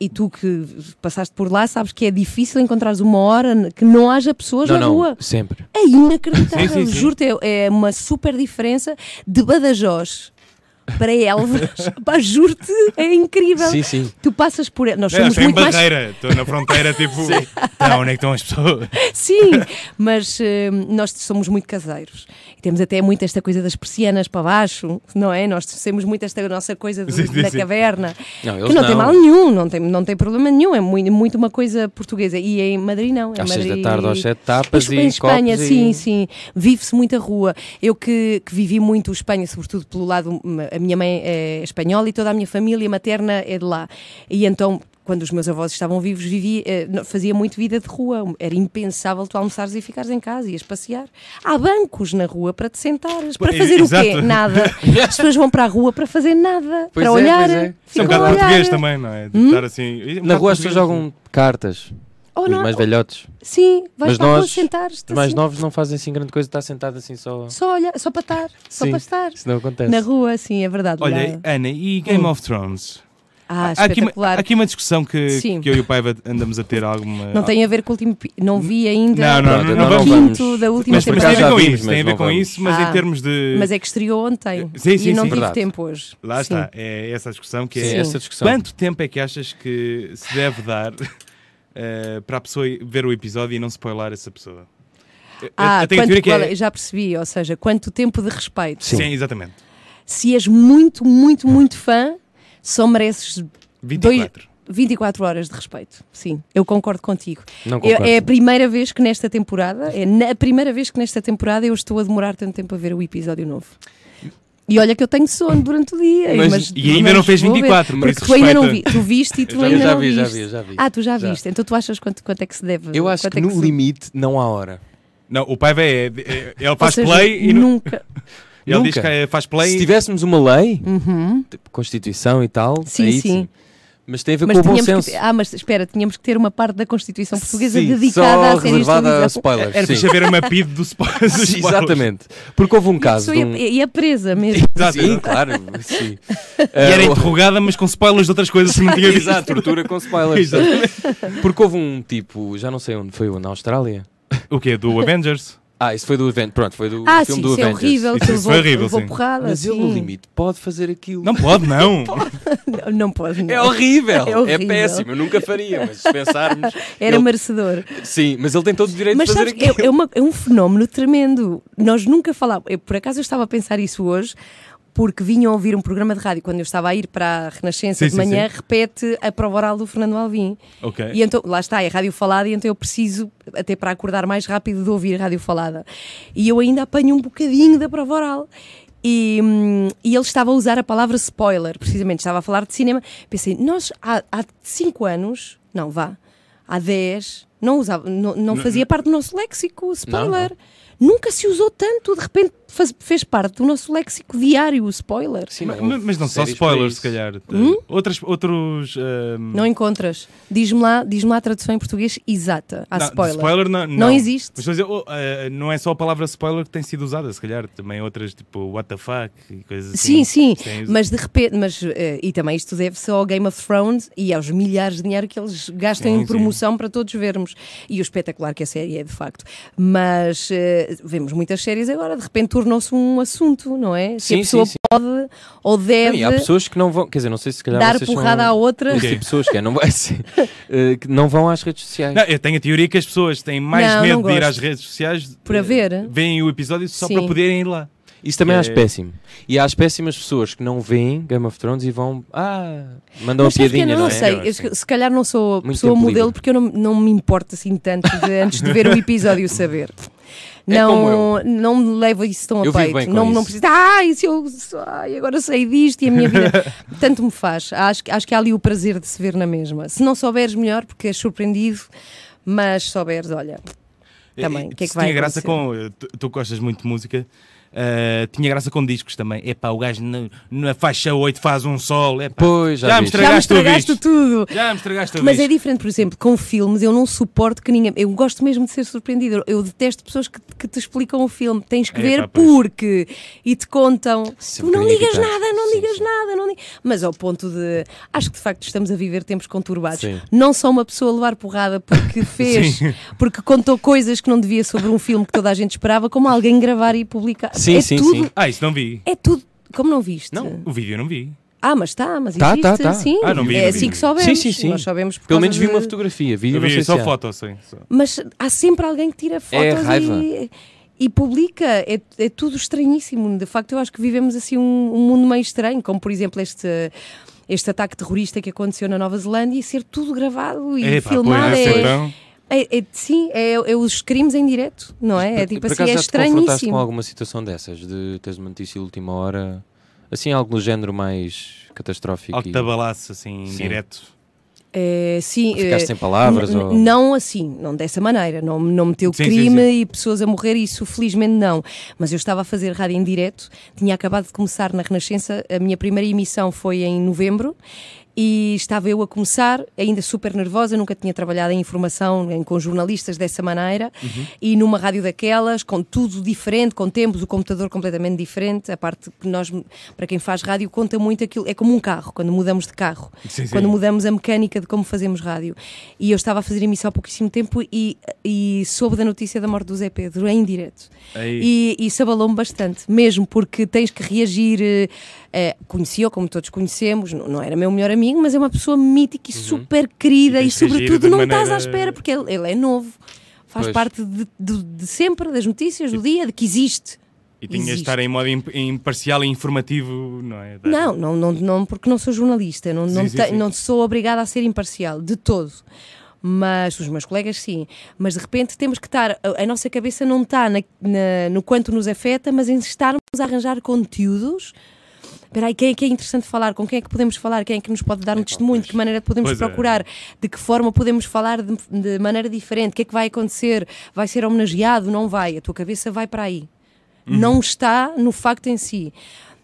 E tu que passaste por lá sabes que é difícil encontrares uma hora que não haja pessoas não, na não, rua. sempre. É inacreditável, juro-te, é, é uma super diferença de Badajoz para Elvas. Pá, juro-te, é incrível. Sim, sim. Tu passas por. Nós É, somos estou em muito mais barreira, estou na fronteira, tipo, tá, onde é que estão as pessoas? Sim, mas eh, nós somos muito caseiros. E temos até muito esta coisa das persianas para baixo, não é? Nós temos muito esta nossa coisa de, Sim, sim, na sim. caverna. Não, Que não, não. tem mal nenhum, não tem, não tem problema nenhum. É muito, muito uma coisa portuguesa. E em Madrid não. Em Às 6 Madrid... da tarde, aos 7 tapas Em e Espanha, copos sim, e... sim. Vive-se muita rua. Eu que, que vivi muito Espanha, sobretudo pelo lado. Minha mãe é espanhola e toda a minha família materna é de lá. E então. Quando os meus avós estavam vivos, vivi, eh, fazia muito vida de rua. Era impensável tu almoçares e ficares em casa, ias passear. Há bancos na rua para te sentares. Para fazer o quê? exato. Nada. As pessoas vão para a rua para fazer nada. Pois para é, olhar. pois é. Isso é um bocado português também, não é? De Hum? estar assim. um Na rua as pessoas jogam cartas, Ou os não, mais velhotes. Sim, vais Mas para nós, sentar-te. Os mais assim. novos não fazem assim grande coisa, está sentado assim só. Só, olhar, só para estar. Só Sim. para estar. Isso não acontece. Na rua, sim, é verdade. Olha, lá. Ana, e Game Hum. of Thrones? Ah, Há aqui, uma, aqui uma discussão que, Sim. que eu e o Paiva andamos a ter alguma. Não tem a ver com o último. Não vi ainda Não, não, então não não vamos. quinto vamos. da última Mas, por mas temporada. tem a ver com isso, tem a mas ver com isso, mas Ah, em termos de. Mas é que estreou ontem. Sim, sim, e não sim. tive Verdade. tempo hoje. Lá Sim. está, é essa a discussão que Sim, é. essa discussão. Quanto tempo é que achas que se deve dar eh, para a pessoa ver o episódio e não spoiler essa pessoa? Eu- Ah, eu tenho a quanto, é. é- já percebi, ou seja, quanto tempo de respeito. Sim. Sim. exatamente. Se és muito, muito, muito fã, só mereces 24. 24 horas de respeito. Sim, eu concordo contigo. Não Eu- concordo. é a primeira vez que nesta temporada, é na a primeira vez que nesta temporada eu estou a demorar tanto tempo a ver o episódio novo. E olha que eu tenho sono durante o dia. Mas- mas- e ainda mas não fez vou ver. 24, por Porque isso tu ainda não vi. Tu viste e tu já, ainda já não vi, já viste. vi, já vi. Ah, tu já, Já. viste. Então tu achas quanto, quanto é que se deve? Eu acho quanto que é no se- limite não há hora. Não, o Paiva é. é- Ele faz seja, play e. nu- nunca. Ele diz Nunca. que é- faz play Se tivéssemos uma lei, Uhum. tipo Constituição e tal, Sim, aí sim. sim. Mas tem a ver Mas com o bom senso. que ah, mas espera, tínhamos que ter uma parte da Constituição Portuguesa Sim, dedicada só à série de reservada a spoilers. Era para haver uma PID do spo- dos Sim, spoilers. Exatamente. Porque houve um E a caso de um... ia, ia presa mesmo. Exato, Sim, claro. Sim. E era Eh, interrogada, mas com spoilers de outras coisas que não tinha visto. Exato, tortura com spoilers. Exatamente. Porque houve um tipo, já não sei onde foi, na Austrália? O quê? Do Avengers? Ah, isso foi do evento, pronto, foi do Ah, filme sim, do isso é Avengers. horrível. Isso- isso foi horrível, levou sim. porrada. Mas ele, no limite, pode fazer aquilo. Não pode, não. Não, não pode. Não. É horrível. É É, horrível. péssimo. Eu nunca faria, mas se pensarmos... Era ele- merecedor. Sim, mas ele tem todo o direito Mas de fazer sabes, que é, aquilo. é, uma- é um fenómeno tremendo. Nós nunca falávamos. eu, Por acaso eu estava a pensar isso hoje, porque vinham a ouvir um programa de rádio quando eu estava a ir para a Renascença Sim, de sim, manhã, sim. repete a prova oral do Fernando Alvim. Ok. E então, lá está, é rádio falada, e então eu preciso, até para acordar mais rápido, de ouvir rádio falada. E eu ainda apanho um bocadinho da prova oral. E, hum, e ele estava a usar a palavra spoiler, precisamente, estava a falar de cinema. Pensei, nós há, há cinco anos, não vá, há 10, não, usava, não, não fazia parte do nosso léxico spoiler. Nunca se usou tanto, de repente faz- fez parte do nosso léxico diário o spoiler. Sim, Mas, mas não só spoilers, se calhar. Hum? Outras, outros. ahm, Não encontras. Diz-me lá, diz lá a tradução em português exata à não, spoiler. spoiler não, Não não. existe. Mas dizer, oh, ah, não é só a palavra spoiler que tem sido usada, se calhar. Também outras tipo what the fuck e coisas assim. Sim, sim, mas de repente, mas, eh, e também isto deve-se ao Game of Thrones e aos milhares de dinheiro que eles gastam Sim, em sim. promoção para todos vermos. E o espetacular que a série é, de facto. Mas eh, vemos muitas séries agora, de repente tornou-se um assunto, não é? Se a Sim, pessoa sim, sim. pode ou Não, deve e há pessoas que não vão, quer dizer, não sei se calhar dar vocês porrada são à outra. esse Ok. de pessoas que é, não, vai eh, que não vão às redes sociais. Não, eu tenho a teoria que as pessoas têm mais Não, medo não de ir às redes sociais Para eh, ver. veem o episódio só Sim. para poderem ir lá. Isso também É- acho péssimo. E há as péssimas pessoas que não veem Game of Thrones e vão, ah, mandam uma Mas eu piadinha, não, não, é? sei, Eu se- calhar não sou Muito pessoa modelo livre. porque eu não, não me importo assim tanto de, antes de ver o episódio saber. É Não, como não me levo isso tão a Eu vivo peito. não, não isso. preciso. Ai, se eu, ai, agora sei disto e a minha vida. Tanto me faz. Acho, que- acho que há ali o prazer de se ver na mesma. Se não souberes, melhor, porque és surpreendido. Mas souberes, olha. Também, E- o que é que vai tinha graça com. Tu, tu gostas muito de música. Eh, tinha graça com discos também. Epá, o gajo na, na faixa 8 faz um sol. Epá, Pois, já, Já me viste. Já me estragaste estragaste tudo. Já me estragaste o Mas é diferente, por exemplo, com filmes, eu não suporto que ninguém. Eu gosto mesmo de ser surpreendido. Eu detesto pessoas que, que te explicam o filme. Tens que ver pá, pois. porque. E te contam. Tu não digas nada, não Sim, digas sim. nada. Não Mas ao ponto de. Acho que de facto estamos a viver tempos conturbados. Sim. Não só uma pessoa a levar porrada porque fez, porque contou coisas que não devia sobre um filme que toda a gente esperava, como alguém gravar e publicar. Sim, é sim, tudo, sim. Ah, isso não vi. É tudo. Como não viste? Não. O vídeo eu não vi. Ah, mas está, mas Tá, existe, tá, tá. sim. Ah, não vi, é não vi, assim não que vi. soubemos. Sim, sim, sim. Nós sabemos Pelo menos vi uma de- fotografia, vídeo, vi sei só se foto, sim. só. Mas há sempre alguém que tira fotos É raiva. e, e publica. É, é tudo estranhíssimo. De facto, eu acho que vivemos assim um, um mundo meio estranho, como por exemplo este. Este ataque terrorista que aconteceu na Nova Zelândia e ser tudo gravado e Epá, filmado. pois, é, então, é- é- sim, é, é os crimes em direto, não é? É tipo Por assim, é já te confrontaste com estranhíssimo. alguma situação dessas, de teres uma notícia de última hora, assim, algo no género mais catastrófico? algo que e te abalasse assim, Sim. direto. É, sim, Ficaste é, sem palavras? Ou... Não assim, não dessa maneira, não, não meteu Sim, sim, crime sim. e pessoas a morrer, isso felizmente não. Mas eu estava a fazer rádio em direto, tinha acabado de começar na Renascença, a minha primeira emissão foi em novembro e estava eu a começar, ainda super nervosa, nunca tinha trabalhado em informação em, com jornalistas dessa maneira, Uhum. e numa rádio daquelas, com tudo diferente, com tempos, o computador completamente diferente. A parte que nós, para quem faz rádio, conta muito aquilo, é como um carro, quando mudamos de carro, Sim, sim. quando mudamos a mecânica de como fazemos rádio. E eu estava a fazer emissão há pouquíssimo tempo e, e soube da notícia da morte do Zé Pedro em direto. Aí. E isso abalou-me bastante, mesmo porque tens que reagir. Eh, Conhecia-o, como todos conhecemos, não, não era meu melhor amigo, mas é uma pessoa mítica e super querida E e, sobretudo, não maneira- estás à espera, porque ele, ele é novo, faz Pois. parte de, de- de sempre, das notícias, do dia, de que existe. E tinha de estar em modo imp- imparcial e informativo, não é? Não, não, não, não, porque não sou jornalista, não, não, Sim, sim. não sou obrigada a ser imparcial, de todo. Mas os meus colegas sim. Mas de repente temos que estar. A, a nossa cabeça não está na- na- no quanto nos afeta, mas em estarmos a arranjar conteúdos. Espera aí, quem é que é interessante falar? Com quem é que podemos falar? Quem é que nos pode dar um testemunho? De que maneira podemos Pois é. procurar? De que forma podemos falar de, de maneira diferente? O que é que vai acontecer? Vai ser homenageado? Não vai? A tua cabeça vai para aí. Uhum. Não está no facto em si.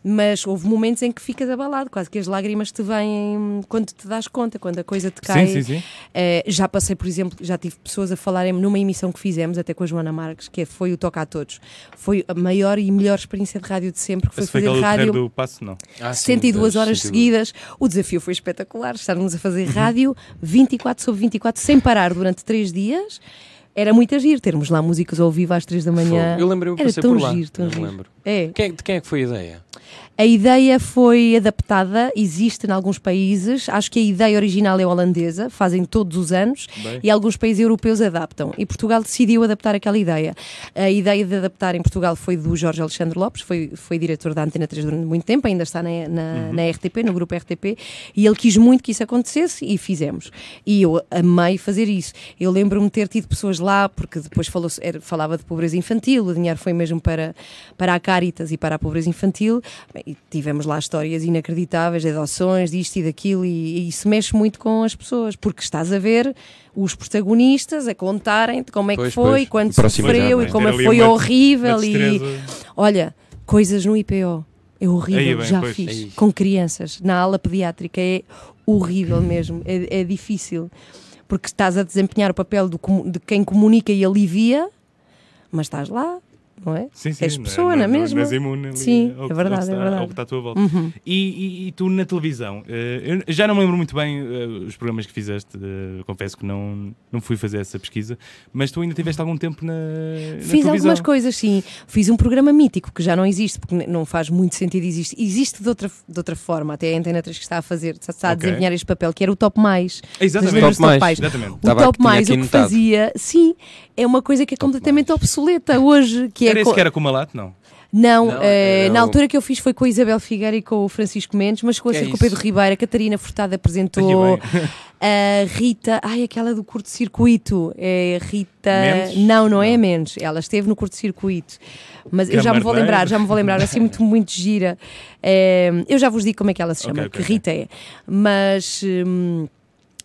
Mas houve momentos em que ficas abalado, quase que as lágrimas te vêm quando te das conta, quando a coisa te cai. Sim, sim, sim. Eh, já passei, por exemplo, já tive pessoas a falarem numa emissão que fizemos, até com a Joana Marques, que foi o Toca a Todos. Foi a maior e melhor experiência de rádio de sempre, que foi Esse foi fazer do rádio. do passo, não. Ah, sim, 102 das horas 102. seguidas. O desafio foi espetacular. Estarmos a fazer rádio 24 sobre 24, sem parar durante 3 dias. Era muito agir, termos lá músicas ao vivo às 3 da manhã. Eu lembro-me que Era passei tão por lá. giro, tão giro. lembro. É. Quem, de quem é que foi a ideia? A ideia foi adaptada, existe em alguns países. Acho que a ideia original é holandesa, fazem todos os anos, Bem. e alguns países europeus adaptam. E Portugal decidiu adaptar aquela ideia. A ideia de adaptar em Portugal foi do Jorge Alexandre Lopes, foi, foi diretor da Antena 3 durante muito tempo, ainda está na, na, na RTP, no grupo RTP, e ele quis muito que isso acontecesse e fizemos. E eu amei fazer isso. Eu lembro-me de ter tido pessoas lá, porque depois falou, era- falava de pobreza infantil, o dinheiro foi mesmo para, para a Caritas e para a pobreza infantil, Bem, e tivemos lá histórias inacreditáveis de adoções, disto e daquilo, e, e isso mexe muito com as pessoas, porque estás a ver os protagonistas a contarem como é que Pois, foi, pois. quando Proximidade, sofreu e é? como é que foi uma- horrível. Uma E, olha, coisas no IPO. É horrível, bem, já pois. fiz. Aí. Com crianças, na ala pediátrica, é horrível mesmo, é, é difícil. Porque estás a desempenhar o papel do de quem comunica e alivia, mas estás lá, não é? Sim, sim. És pessoa, não é mesmo? és imune ali Sim, ao é verdade, ao que é está- verdade. ao que está à tua volta. Uhum. E, e- e tu na televisão, eu já não me lembro muito bem eh, os programas que fizeste, eh, confesso que não, não fui fazer essa pesquisa, mas tu ainda tiveste algum tempo na, na Fiz televisão. algumas coisas, sim. Fiz um programa mítico que já não existe, porque não faz muito sentido existir. Existe de outra, de outra forma, até a Antena 3 que está a fazer, está a Ok. desempenhar este papel, que era o Top Mais. Exatamente. Top Mais. Exatamente. O Tava- Top Mais, o que fazia, sim, é uma coisa que é Top completamente Mais. obsoleta hoje. Que Era é esse que era com o Malato? Não. Não, Não, era na o- altura que eu fiz foi com a Isabel Figueira e com o Francisco Mendes, mas chegou a Que é com o? Pedro Ribeiro, a Catarina Furtado apresentou, a Rita, ai, aquela do curto-circuito, é Rita. Mendes? Não, não é. Mendes, ela esteve no curto-circuito. Mas eu já me vou lembrar, já me vou lembrar, assim muito, muito gira. Eh, eu já vos digo como é que ela se chama, Ok, ok, que Rita é. Mas. hum,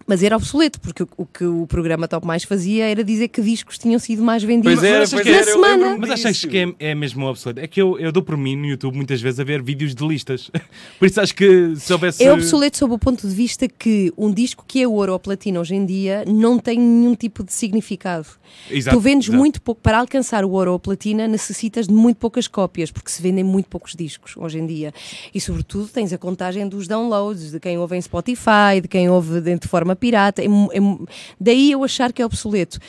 mas era obsoleto, porque o, que o programa Top Mais fazia era dizer que discos tinham sido mais vendidos Pois era, pois na era, semana. Mas achas que é, é mesmo obsoleto? É que eu, eu dou por mim no YouTube muitas vezes a ver vídeos de listas. Por isso acho que se houvesse. É obsoleto sob o ponto de vista que um disco que é ouro ou platina hoje em dia não tem nenhum tipo de significado. Exato, tu vendes exato. muito pouco, para alcançar o ouro ou a platina necessitas de muito poucas cópias, porque se vendem muito poucos discos hoje em dia. E sobretudo tens a contagem dos downloads, de quem ouve em Spotify, de quem ouve de, de forma pirata. É é daí eu achar que é obsoleto.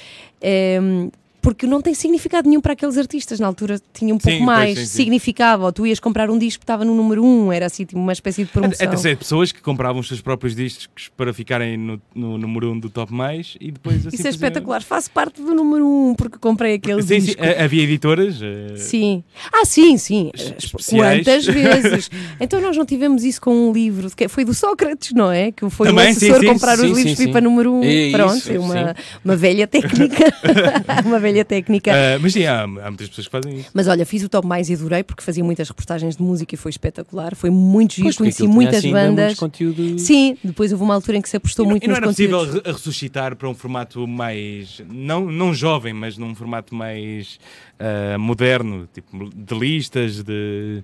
Ehm, porque não tem significado nenhum para aqueles artistas. Na altura tinha um pouco Sim, mais, sim, sim. significava. Ou tu ias comprar um disco que estava no número 1, um, era assim tipo, uma espécie de promoção. Até sei pessoas que compravam os seus próprios discos para ficarem no, no número 1 um do Top Mais e depois assim Isso é faziam- espetacular. Faço parte do número 1 um, porque comprei aquele Sim, sim, disco. ha- havia editoras. eh, Sim. Ah, sim, sim. especiais. Quantas vezes? Então nós não tivemos isso com um livro. Foi do Sócrates, não é? Que foi Também, o assessor sim, sim, comprar sim, os livros sim, para sim. número 1. Um. É isso, Pronto, é uma, sim. uma velha técnica. uma velha falha técnica. Ah, mas sim, há, há muitas pessoas que fazem isso. Mas olha, fiz o top mais e adorei porque fazia muitas reportagens de música e foi espetacular. Foi muito giro, conheci muitas assim, bandas. conteúdo... Sim, depois houve uma altura em que se apostou E muito e não nos era conteúdos. possível re- ressuscitar para um formato mais. Não, não jovem, mas num formato mais ah, moderno, tipo de listas, de.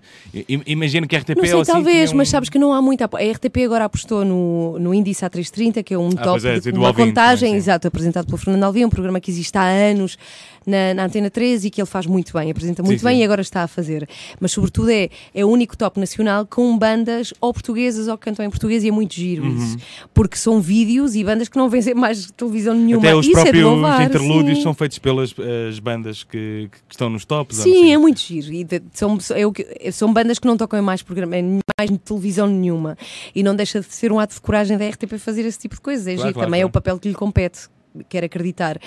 Imagino que a RTP Não sei, assim talvez, um- mas sabes que não há muita. A RTP agora apostou no, no Índice A330, que é um top, pois é, de, uma Alvim contagem, também, sim. exato, apresentado pelo Fernando Alvim, um programa que existe há anos na, na Antena 13 e que ele faz muito bem, apresenta muito Sim, bem sim. e agora está a fazer. Mas, sobretudo, é, é o único top nacional com bandas ou portuguesas ou que cantam em português e é muito giro Uhum. isso. Porque são vídeos e bandas que não vêm mais televisão nenhuma. Até os isso é próprios louvar, interlúdios sim. são feitos pelas as bandas que, que estão nos tops. Sim, assim. é muito giro. E de- são, é o que- são bandas que não tocam em mais, programa, em mais televisão nenhuma. E não deixa de ser um ato de coragem da RTP fazer esse tipo de coisas. É Claro, giro. claro, Também é claro. o papel que lhe compete. Quero acreditar.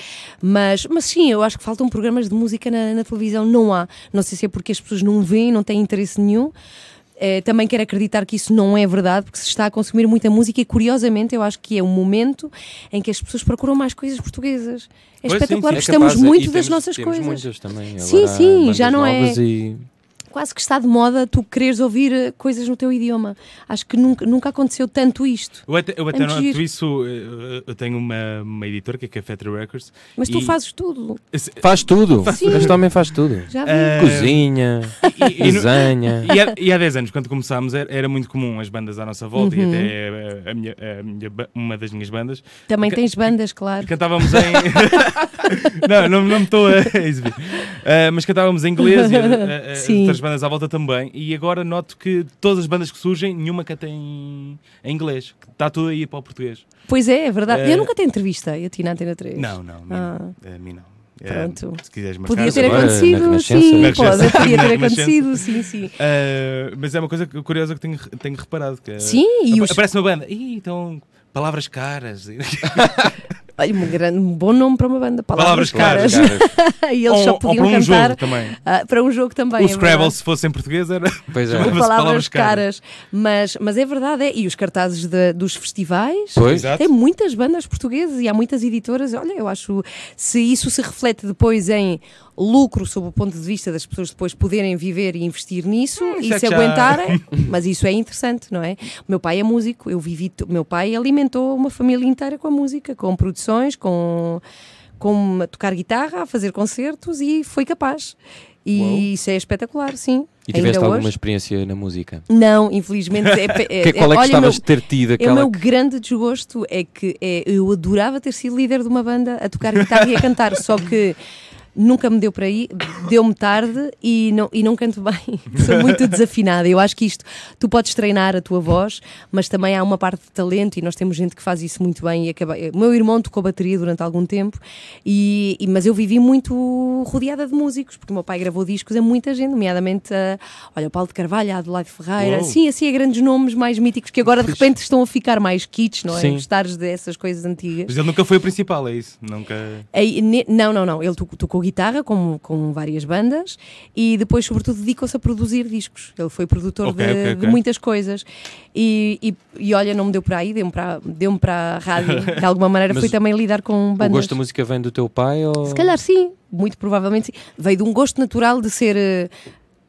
Mas, mas sim, eu acho que faltam programas de música na, na televisão. Não há. Não sei se é porque as pessoas não veem, não têm interesse nenhum. Eh, também quero acreditar que isso não é verdade, porque se está a consumir muita música e, curiosamente, eu acho que é um momento em que as pessoas procuram mais coisas portuguesas. É Pois, sim, espetacular, sim. É gostamos capaz, muito das temos- nossas temos coisas. muitas também. Sim, Agora sim, bandas já não é- E... quase que está de moda tu quereres ouvir eh, coisas no teu idioma. Acho que nunca, nunca aconteceu tanto isto. Eu até, eu até É giro. isso. eh, Eu tenho uma, uma editora que é a Factory Records. Mas tu e- fazes tudo. Faz tudo. Sim. Este homem faz tudo. Já vi. Eh, Cozinha, e- desenha. E há, e há 10 anos, quando começámos, era, era muito comum as bandas à nossa volta Uhum. e até eh, a minha, a minha uma das minhas bandas Também ca- tens bandas, claro. cantávamos em. não, não, não me estou a exibir. Ah, mas cantávamos em inglês e a- as Sim. outras bandas à volta também. E agora noto que todas as bandas que surgem, nenhuma canta em, em inglês. Está tudo aí para o português. Pois é, é verdade. Eh, Eu nunca te entrevistei a ti na Antena 3. Não, não. a mim Ah. não. A mim não. Eh, Pronto. se quiseres marcar, Podia ter na acontecido, sim, Na pode, podia ter acontecido, sim, sim. Ah, mas é uma coisa curiosa que tenho, tenho reparado. Que, é- Sim, e os, Aparece uma banda. Ih, então. Palavras caras. olha, um, grande, um bom nome para uma banda, Palavras palavras, caras. caras. e eles só ou, ou podiam para um cantar jogo também. ah, para um jogo também. o é Scrabble, verdade. se fosse em português, era. Pois é. Palavras palavras caras. caras. Mas, mas é verdade, é. E os cartazes de- dos festivais. Pois. Exato. Tem muitas bandas portuguesas e há muitas editoras. Olha, eu acho se isso se reflete depois em lucro sob o ponto de vista das pessoas depois poderem viver e investir nisso Hum, e se aguentarem, mas isso é interessante, não é? O meu pai é músico, eu vivi, o meu pai alimentou uma família inteira com a música, com produções, com, com a tocar guitarra, a fazer concertos e foi capaz. E Uau. isso é espetacular, sim. E tiveste alguma hoje. experiência na música? Não, infelizmente. É, é, Que, qual é que olha, gostavas meu- de ter tido é o aquela meu que- grande desgosto é que é, eu adorava ter sido líder de uma banda a tocar guitarra e a cantar, só que nunca me deu para ir, deu-me tarde e não, e não canto bem. Sou muito desafinada. Eu acho que isto, tu podes treinar a tua voz, mas também há uma parte de talento e nós temos gente que faz isso muito bem. E acaba... O meu irmão tocou bateria durante algum tempo, e, e- mas eu vivi muito rodeada de músicos, porque o meu pai gravou discos a muita gente, nomeadamente a, olha, o Paulo de Carvalho, a Adelaide Ferreira, Uou. sim, assim, a grandes nomes mais míticos que agora de repente estão a ficar mais kits, não é? Sim. Gostares dessas coisas antigas. Mas ele nunca foi o principal, é isso? Nunca. Aí, ne- não, não, não. Ele to- tocou guitarra com, com várias bandas e depois, sobretudo, dedicou-se a produzir discos. Ele foi produtor Ok, de, ok, de ok. muitas coisas. E, e, e olha, não me deu para aí, deu-me para, deu para a rádio. De alguma maneira, foi também lidar com O bandas. gosto da música vem do teu pai ou... Se calhar sim, muito provavelmente sim. Veio de um gosto natural de ser. eh,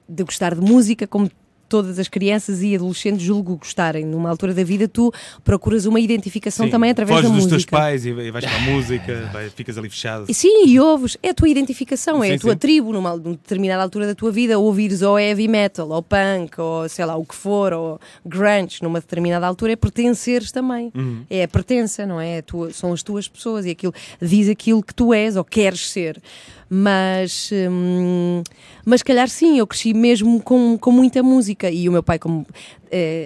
de gostar de música, como todas as crianças e adolescentes julgo gostarem. Numa altura da vida, tu procuras uma identificação Sim, também através da dos música. teus pais e vais para a música, vai- ficas ali fechado. Sim, e ouves, é a tua identificação, é Sim, a tua sim. tribo numa, numa determinada altura da tua vida, ouvires ou heavy metal, ou punk, ou sei lá, o que for, ou grunge numa determinada altura, é pertenceres também. Uhum. É a pertença, não é? A tua- são as tuas pessoas e aquilo diz aquilo que tu és ou queres ser. Mas, hum, mas calhar sim, eu cresci mesmo com, com muita música. E o meu pai, como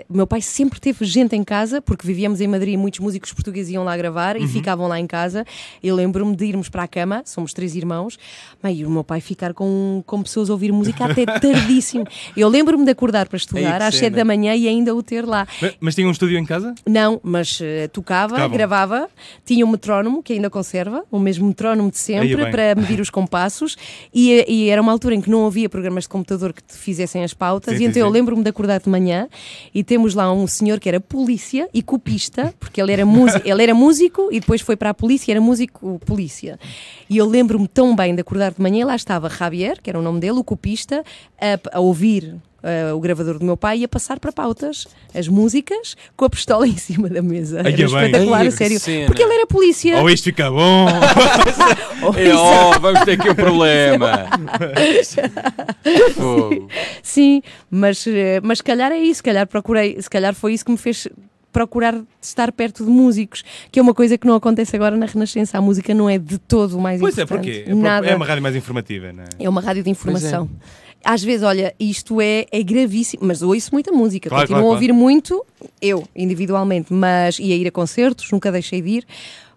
o meu pai sempre teve gente em casa, porque vivíamos em Madrid e muitos músicos portugueses iam lá gravar e ficavam lá em casa. Eu lembro-me de irmos para a cama, somos três irmãos, e o meu pai ficar com, com pessoas a ouvir música até tardíssimo. Eu lembro-me de acordar para estudar às sete da manhã e ainda o ter lá. Mas, mas tinha um estúdio em casa? Não, mas eh, tocava, Tocavam. gravava, tinha um metrónomo que ainda conserva, o mesmo metrónomo de sempre, para medir os compassos, e, e era uma altura em que não havia programas de computador que te fizessem as pautas, Sim, e sim, então eu sim. lembro-me de acordar de manhã e temos lá um senhor que era polícia e copista, porque ele era, músico, ele era músico e depois foi para a polícia, era músico polícia. E eu lembro-me tão bem de acordar de manhã, lá estava Javier, que era o nome dele, o copista, a, a ouvir uh, o gravador do meu pai e a passar para pautas as músicas com a pistola em cima da mesa. Ai, era bem. espetacular, Ai, sério. cena. Porque ele era polícia. Ou isto fica bom. Ou É, isso- oh, vamos ter aqui um problema. Fogo. Sim, mas, eh, mas se calhar é isso, se calhar procurei, se calhar foi isso que me fez procurar estar perto de músicos, que é uma coisa que não acontece agora na Renascença. A música não é de todo o mais Pois é, importante. porquê? É, por- Nada. é uma rádio mais informativa, não é? É uma rádio de informação. Pois Às vezes, olha, isto é, é gravíssimo, mas ouço muita música, Claro, continuo claro, a ouvir muito, eu, individualmente, mas e a ir a concertos, nunca deixei de ir,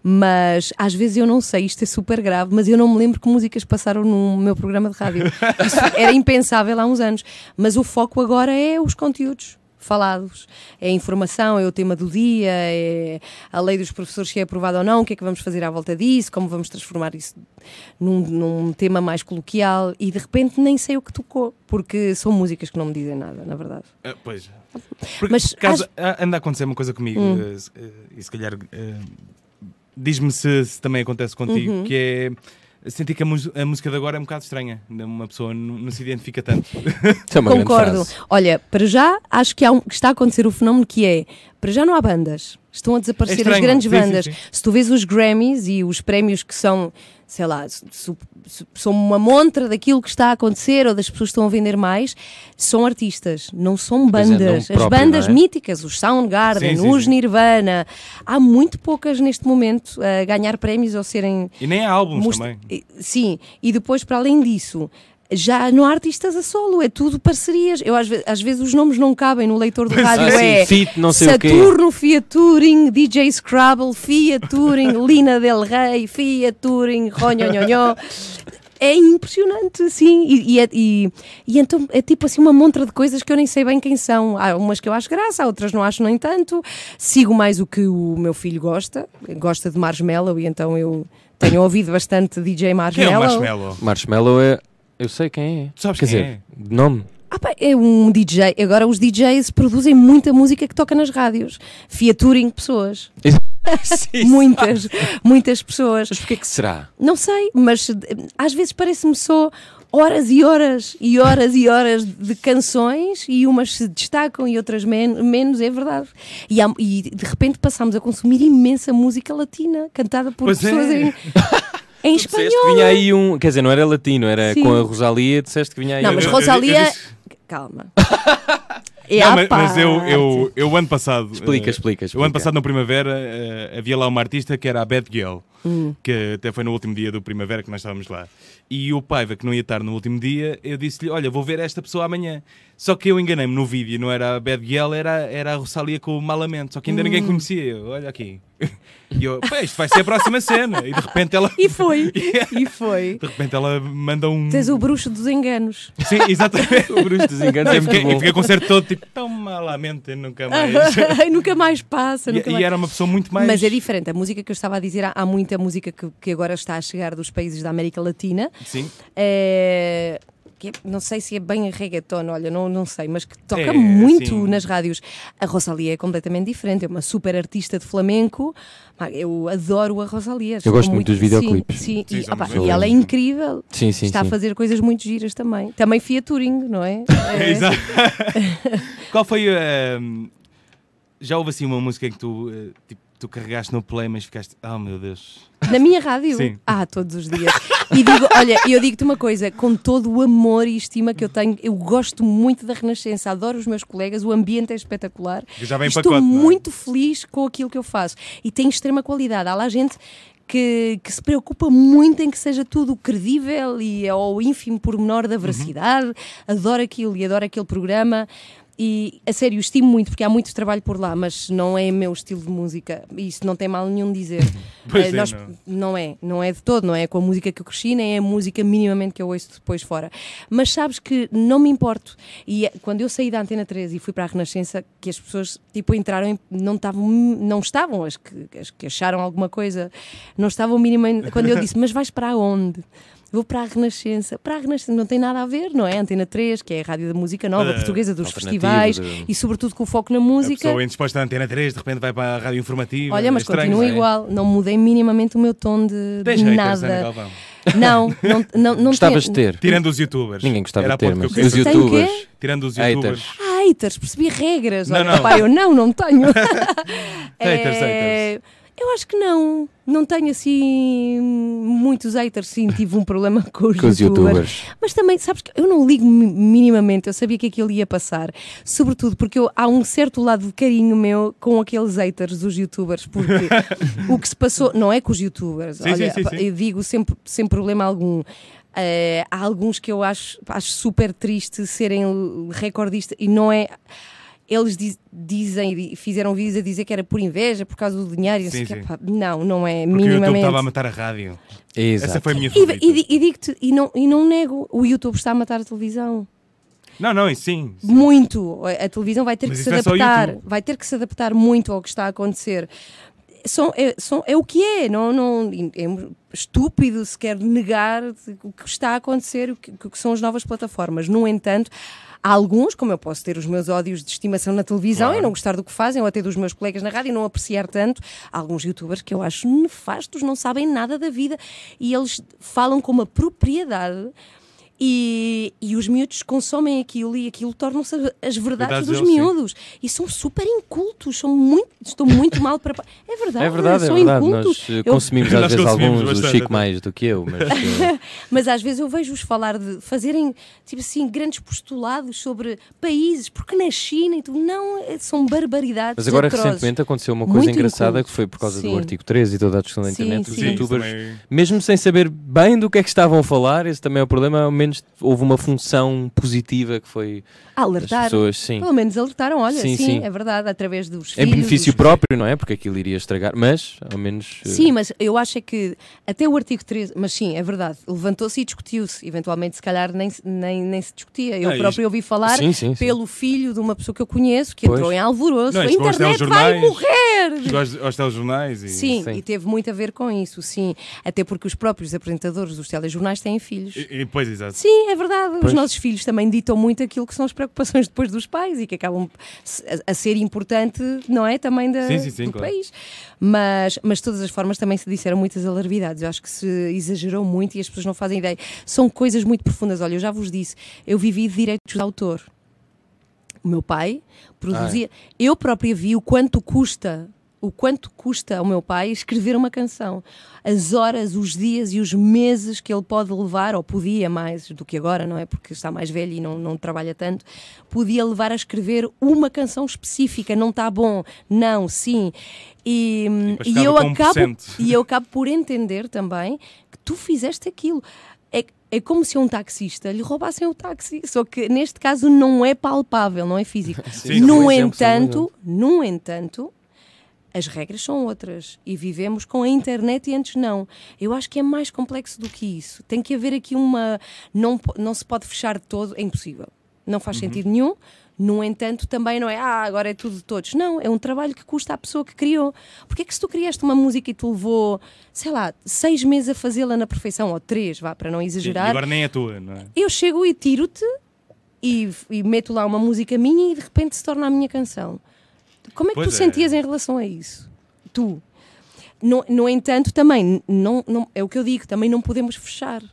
mas às vezes eu não sei, isto é super grave, mas eu não me lembro que músicas passaram no meu programa de rádio. Isso era impensável há uns anos, mas o foco agora é os conteúdos falados, é a informação, é o tema do dia, é a lei dos professores se é aprovada ou não, o que é que vamos fazer à volta disso, como vamos transformar isso num, num tema mais coloquial e de repente nem sei o que tocou, porque são músicas que não me dizem nada, na verdade. Ah, pois. Porque, Mas por acaso, acho- a- anda a acontecer uma coisa comigo, Hum. eh, eh, e se calhar eh, diz-me se, se também acontece contigo, Uhum. que é sentir que a, a música de agora é um bocado estranha. Uma pessoa não, se identifica tanto. É Concordo. frase. Olha, para já acho que, há um- que está a acontecer o fenómeno que é, para já não há bandas. Estão a desaparecer É estranho. as grandes Sim, sim, bandas. sim. Se tu vês os Grammys e os prémios que são, sei lá, são uma montra daquilo que está a acontecer ou das pessoas que estão a vender mais, são artistas, não são é, bandas. As próprio, bandas é? míticas, os Soundgarden, Sim, sim, os sim. Nirvana, há muito poucas neste momento a ganhar prémios ou serem E nem há álbuns Mostra- também. Sim, e depois, para além disso, já não há artistas a solo, é tudo parcerias. Eu, às, ve- às vezes os nomes não cabem no leitor do rádio. Ah, sim, é Fit, não sei o quê. Saturno, Fiat Touring, DJ Scrabble, Fiat Touring, Lina Del Rey, Fiat Touring, Ronhonhonhó. É impressionante, sim. E, e, é- e- e então é tipo assim uma montra de coisas que eu nem sei bem quem são. Há umas que eu acho graça, há outras não acho nem tanto. Sigo mais o que o meu filho gosta. Gosta de Marshmallow e então eu tenho ouvido bastante DJ Quem é o Marshmallow. Marshmallow? Marshmallow é. Eu sei quem é. Tu sabes Quer quem dizer, de nome. Ah, pá, é um DJ. Agora os DJs produzem muita música que toca nas rádios. Fiaturing pessoas. Sim. Muitas, muitas pessoas. Mas porquê que será? Não sei, mas eh, às vezes parece-me só horas e horas e horas e horas de canções e umas se destacam e outras men- menos, é verdade. E, há- e de repente passamos a consumir imensa música latina cantada por Pois pessoas é. em, em Tu disseste espanhol. que vinha aí um. Quer dizer, não era latino, era Sim. com a Rosalia, disseste que vinha aí Não, um- mas Rosalia. disse- Calma. É Não, mas, mas eu, eu, eu ano passado. Explica, eh, explica, O explica. ano passado, na Primavera, eh, havia lá uma artista que era a Bad Girl, Hum. que até foi no último dia do Primavera que nós estávamos lá. E o Paiva, que não ia estar no último dia, eu disse-lhe: Olha, vou ver esta pessoa amanhã. Só que eu enganei-me no vídeo, não era a Bad Girl, era, era a Rosalia com o Malamente. Só que ainda Hum. ninguém conhecia. Eu, Olha aqui. E eu, pá, isto vai ser a próxima cena. E de repente ela. E foi, e foi. De repente ela manda um. Tens o bruxo dos enganos. Sim, exatamente. O Bruce dos Enganos Não, é eu, muito fiquei, com o concerto todo tipo, tão malamente, nunca mais. Ai, nunca mais passa. nunca e, mais. e era uma pessoa muito mais. Mas é diferente. A música que eu estava a dizer, há, há muita música que, que agora está a chegar dos países da América Latina. Sim. É, que é- não sei se é bem reggaeton, olha, não, não sei, mas que toca É, muito sim. nas rádios. A Rosalia é completamente diferente, é uma super artista de flamenco. Eu adoro a Rosalia. Eu gosto muito dos sim, videoclipes. Sim, Sim, e, são opá, muito e ela é incrível. Sim, sim, Está sim. a fazer coisas muito giras também. Também Fiat Touring, não é? É. Exato. Qual foi a. já houve assim uma música em que tu, eh, tipo, tu carregaste no play, mas ficaste. Oh meu Deus. Na minha rádio? Sim. Ah, todos os dias. E digo, olha, eu digo-te uma coisa, com todo o amor e estima que eu tenho, eu gosto muito da Renascença, adoro os meus colegas, o ambiente é espetacular. Já vem em Estou pacote, é? muito feliz com aquilo que eu faço. E tem extrema qualidade. Há lá gente que, que se preocupa muito em que seja tudo credível e ao ínfimo pormenor Uhum. da veracidade. Adoro aquilo e adoro aquele programa. E a sério, estimo muito porque há muito trabalho por lá, mas não é meu estilo de música. E isso não tem mal nenhum dizer. Pois Eh, é, nós- não. não é, não é de todo, não é com a música que eu cresci, nem é a música minimamente que eu ouço depois fora. Mas sabes que não me importo. E eh, quando eu saí da Antena 13 e fui para a Renascença, que as pessoas tipo entraram, em- não estavam, não estavam as que, as que acharam alguma coisa, não estavam minimamente. Quando eu disse, mas vais para onde? Vou para a Renascença. Para a Renascença não tem nada a ver, não é? Antena 3, que é a rádio da música nova, Uh, portuguesa, dos festivais de- e sobretudo com o foco na A música. pessoa indisposta à antena 3, de repente vai para a rádio informativa. Olha, mas é estranho, continua é? igual, não mudei minimamente o meu tom de, de haters, nada. Não, não, não, não Gostavas de ter. Tirando os youtubers. Ninguém gostava Era de ter, a mas os quê? youtubers. Tirando os Haters. youtubers. Ah, haters, percebi regras. Não, Olha, não. pá, eu não, não tenho. Haters, É, Eu acho que não. Não tenho assim muitos haters, sim. Tive um problema com os, Com youtubers. youtubers. Mas também, sabes que eu não ligo mi- minimamente, eu sabia que aquilo ia passar. Sobretudo porque eu- há um certo lado de carinho meu com aqueles haters dos youtubers, porque o que se passou, não é com os youtubers, Sim, olha, sim, sim, eu digo sempre, sem problema algum. Eh, há alguns que eu acho, acho super triste serem recordistas e não é. Eles diz- dizem, fizeram vídeos a dizer que era por inveja, por causa do dinheiro. e Sim, sim. Pá, não, não é Porque o YouTube minimamente. estava a matar a rádio. Exato. Essa foi a minha E, favorita. e, di- e digo-te, e não, e não nego, o YouTube está a matar a televisão. Não, não, e sim. Muito. A televisão vai ter Mas que se é adaptar, YouTube. vai ter que se adaptar muito ao que está a acontecer. São, é, são- é o que é, não, não, é estúpido se quer negar o que está a acontecer, o que, o que são as novas plataformas. No entanto, há alguns, como eu posso ter os meus ódios de estimação na televisão Claro. e não gostar do que fazem, ou até dos meus colegas na rádio e não apreciar tanto, há alguns youtubers que eu acho nefastos, não sabem nada da vida e eles falam com uma propriedade. E, e os miúdos consomem aquilo e aquilo tornam-se as verdades Verdades dos deles, sim. miúdos. E são super incultos, são muito, estão muito mal para. É verdade, É verdade, é são verdade. incultos. Nós eh, Eu- consumimos Nós às vezes consumimos alguns, o Chico até. mais do que eu, mas eh, Mas às vezes eu vejo-os falar de fazerem tipo assim grandes postulados sobre países, porque na China e tudo, não, é- são barbaridades. Mas agora atrozes. recentemente aconteceu uma coisa Muito engraçada inculto. que foi por causa Sim. do artigo 13 e toda a discussão da Sim, internet. Os sim. Isso youtubers, mesmo sem saber bem do que é que estavam a falar, esse também é o problema, ao menos houve uma função positiva que foi alertar. pessoas, sim. Pelo menos alertaram, olha, Sim, sim, sim. é verdade, através dos Em filhos, benefício dos- próprio, não é? Porque aquilo iria estragar, mas ao menos. eh, Sim, mas eu acho é que até o artigo 13, mas sim, é verdade, levantou-se e discutiu-se. Eventualmente, se calhar, nem, se- nem, nem se discutia. Eu Ah, isto- próprio ouvi falar Sim, sim, sim. pelo filho de uma pessoa que eu conheço que Pois. entrou em alvoroço. Não, a isto internet vai morrer! Chegou aos, aos telejornais e... Sim, Sim. e teve muito a ver com isso, sim. Até porque os próprios apresentadores dos telejornais têm filhos. E, e, pois, exato. Sim, é verdade. Os Pois. nossos filhos também ditam muito aquilo que são as preocupações depois dos pais e que acabam a, a ser importante, não é? Também da, Sim, sim, sim, do claro. país. Mas, mas de todas as formas também se disseram muitas alarvidades. Eu acho que se exagerou muito e as pessoas não fazem ideia. São coisas muito profundas. Olha, eu já vos disse, eu vivi de direitos de autor. O meu pai produzia. Eu própria vi o quanto custa. O quanto custa ao meu pai escrever uma canção, as horas, os dias e os meses que ele pode levar, ou podia mais do que agora, não é? Porque está mais velho e não, não trabalha tanto, podia levar a escrever uma canção específica. Não está bom, não, sim. E, depois e ficava eu um acabo, 1%. e eu acabo por entender também que tu fizeste aquilo. É, é como se a um taxista lhe roubassem o táxi, só que neste caso não é palpável, não é físico. Sim, no exemplo, são bom entanto, no entanto, as regras são outras e vivemos com a internet e antes não. Eu acho que é mais complexo do que isso. Tem que haver aqui uma. Não, não se pode fechar todo, é impossível. Não faz sentido nenhum. No entanto, também não é, ah, agora é tudo de todos. Não, é um trabalho que custa à pessoa que criou. Porque é que se tu criaste uma música e te levou, sei lá, seis meses a fazê-la na perfeição, ou três, vá, para não Sim, E exagerar, agora nem é tua, não é? eu chego e tiro-te e, e meto lá uma música minha e de repente se torna a minha canção. Como é que Pois tu é. sentias em relação a isso? Tu. No, no entanto, também, não, não, é o que eu digo, também não podemos fechar.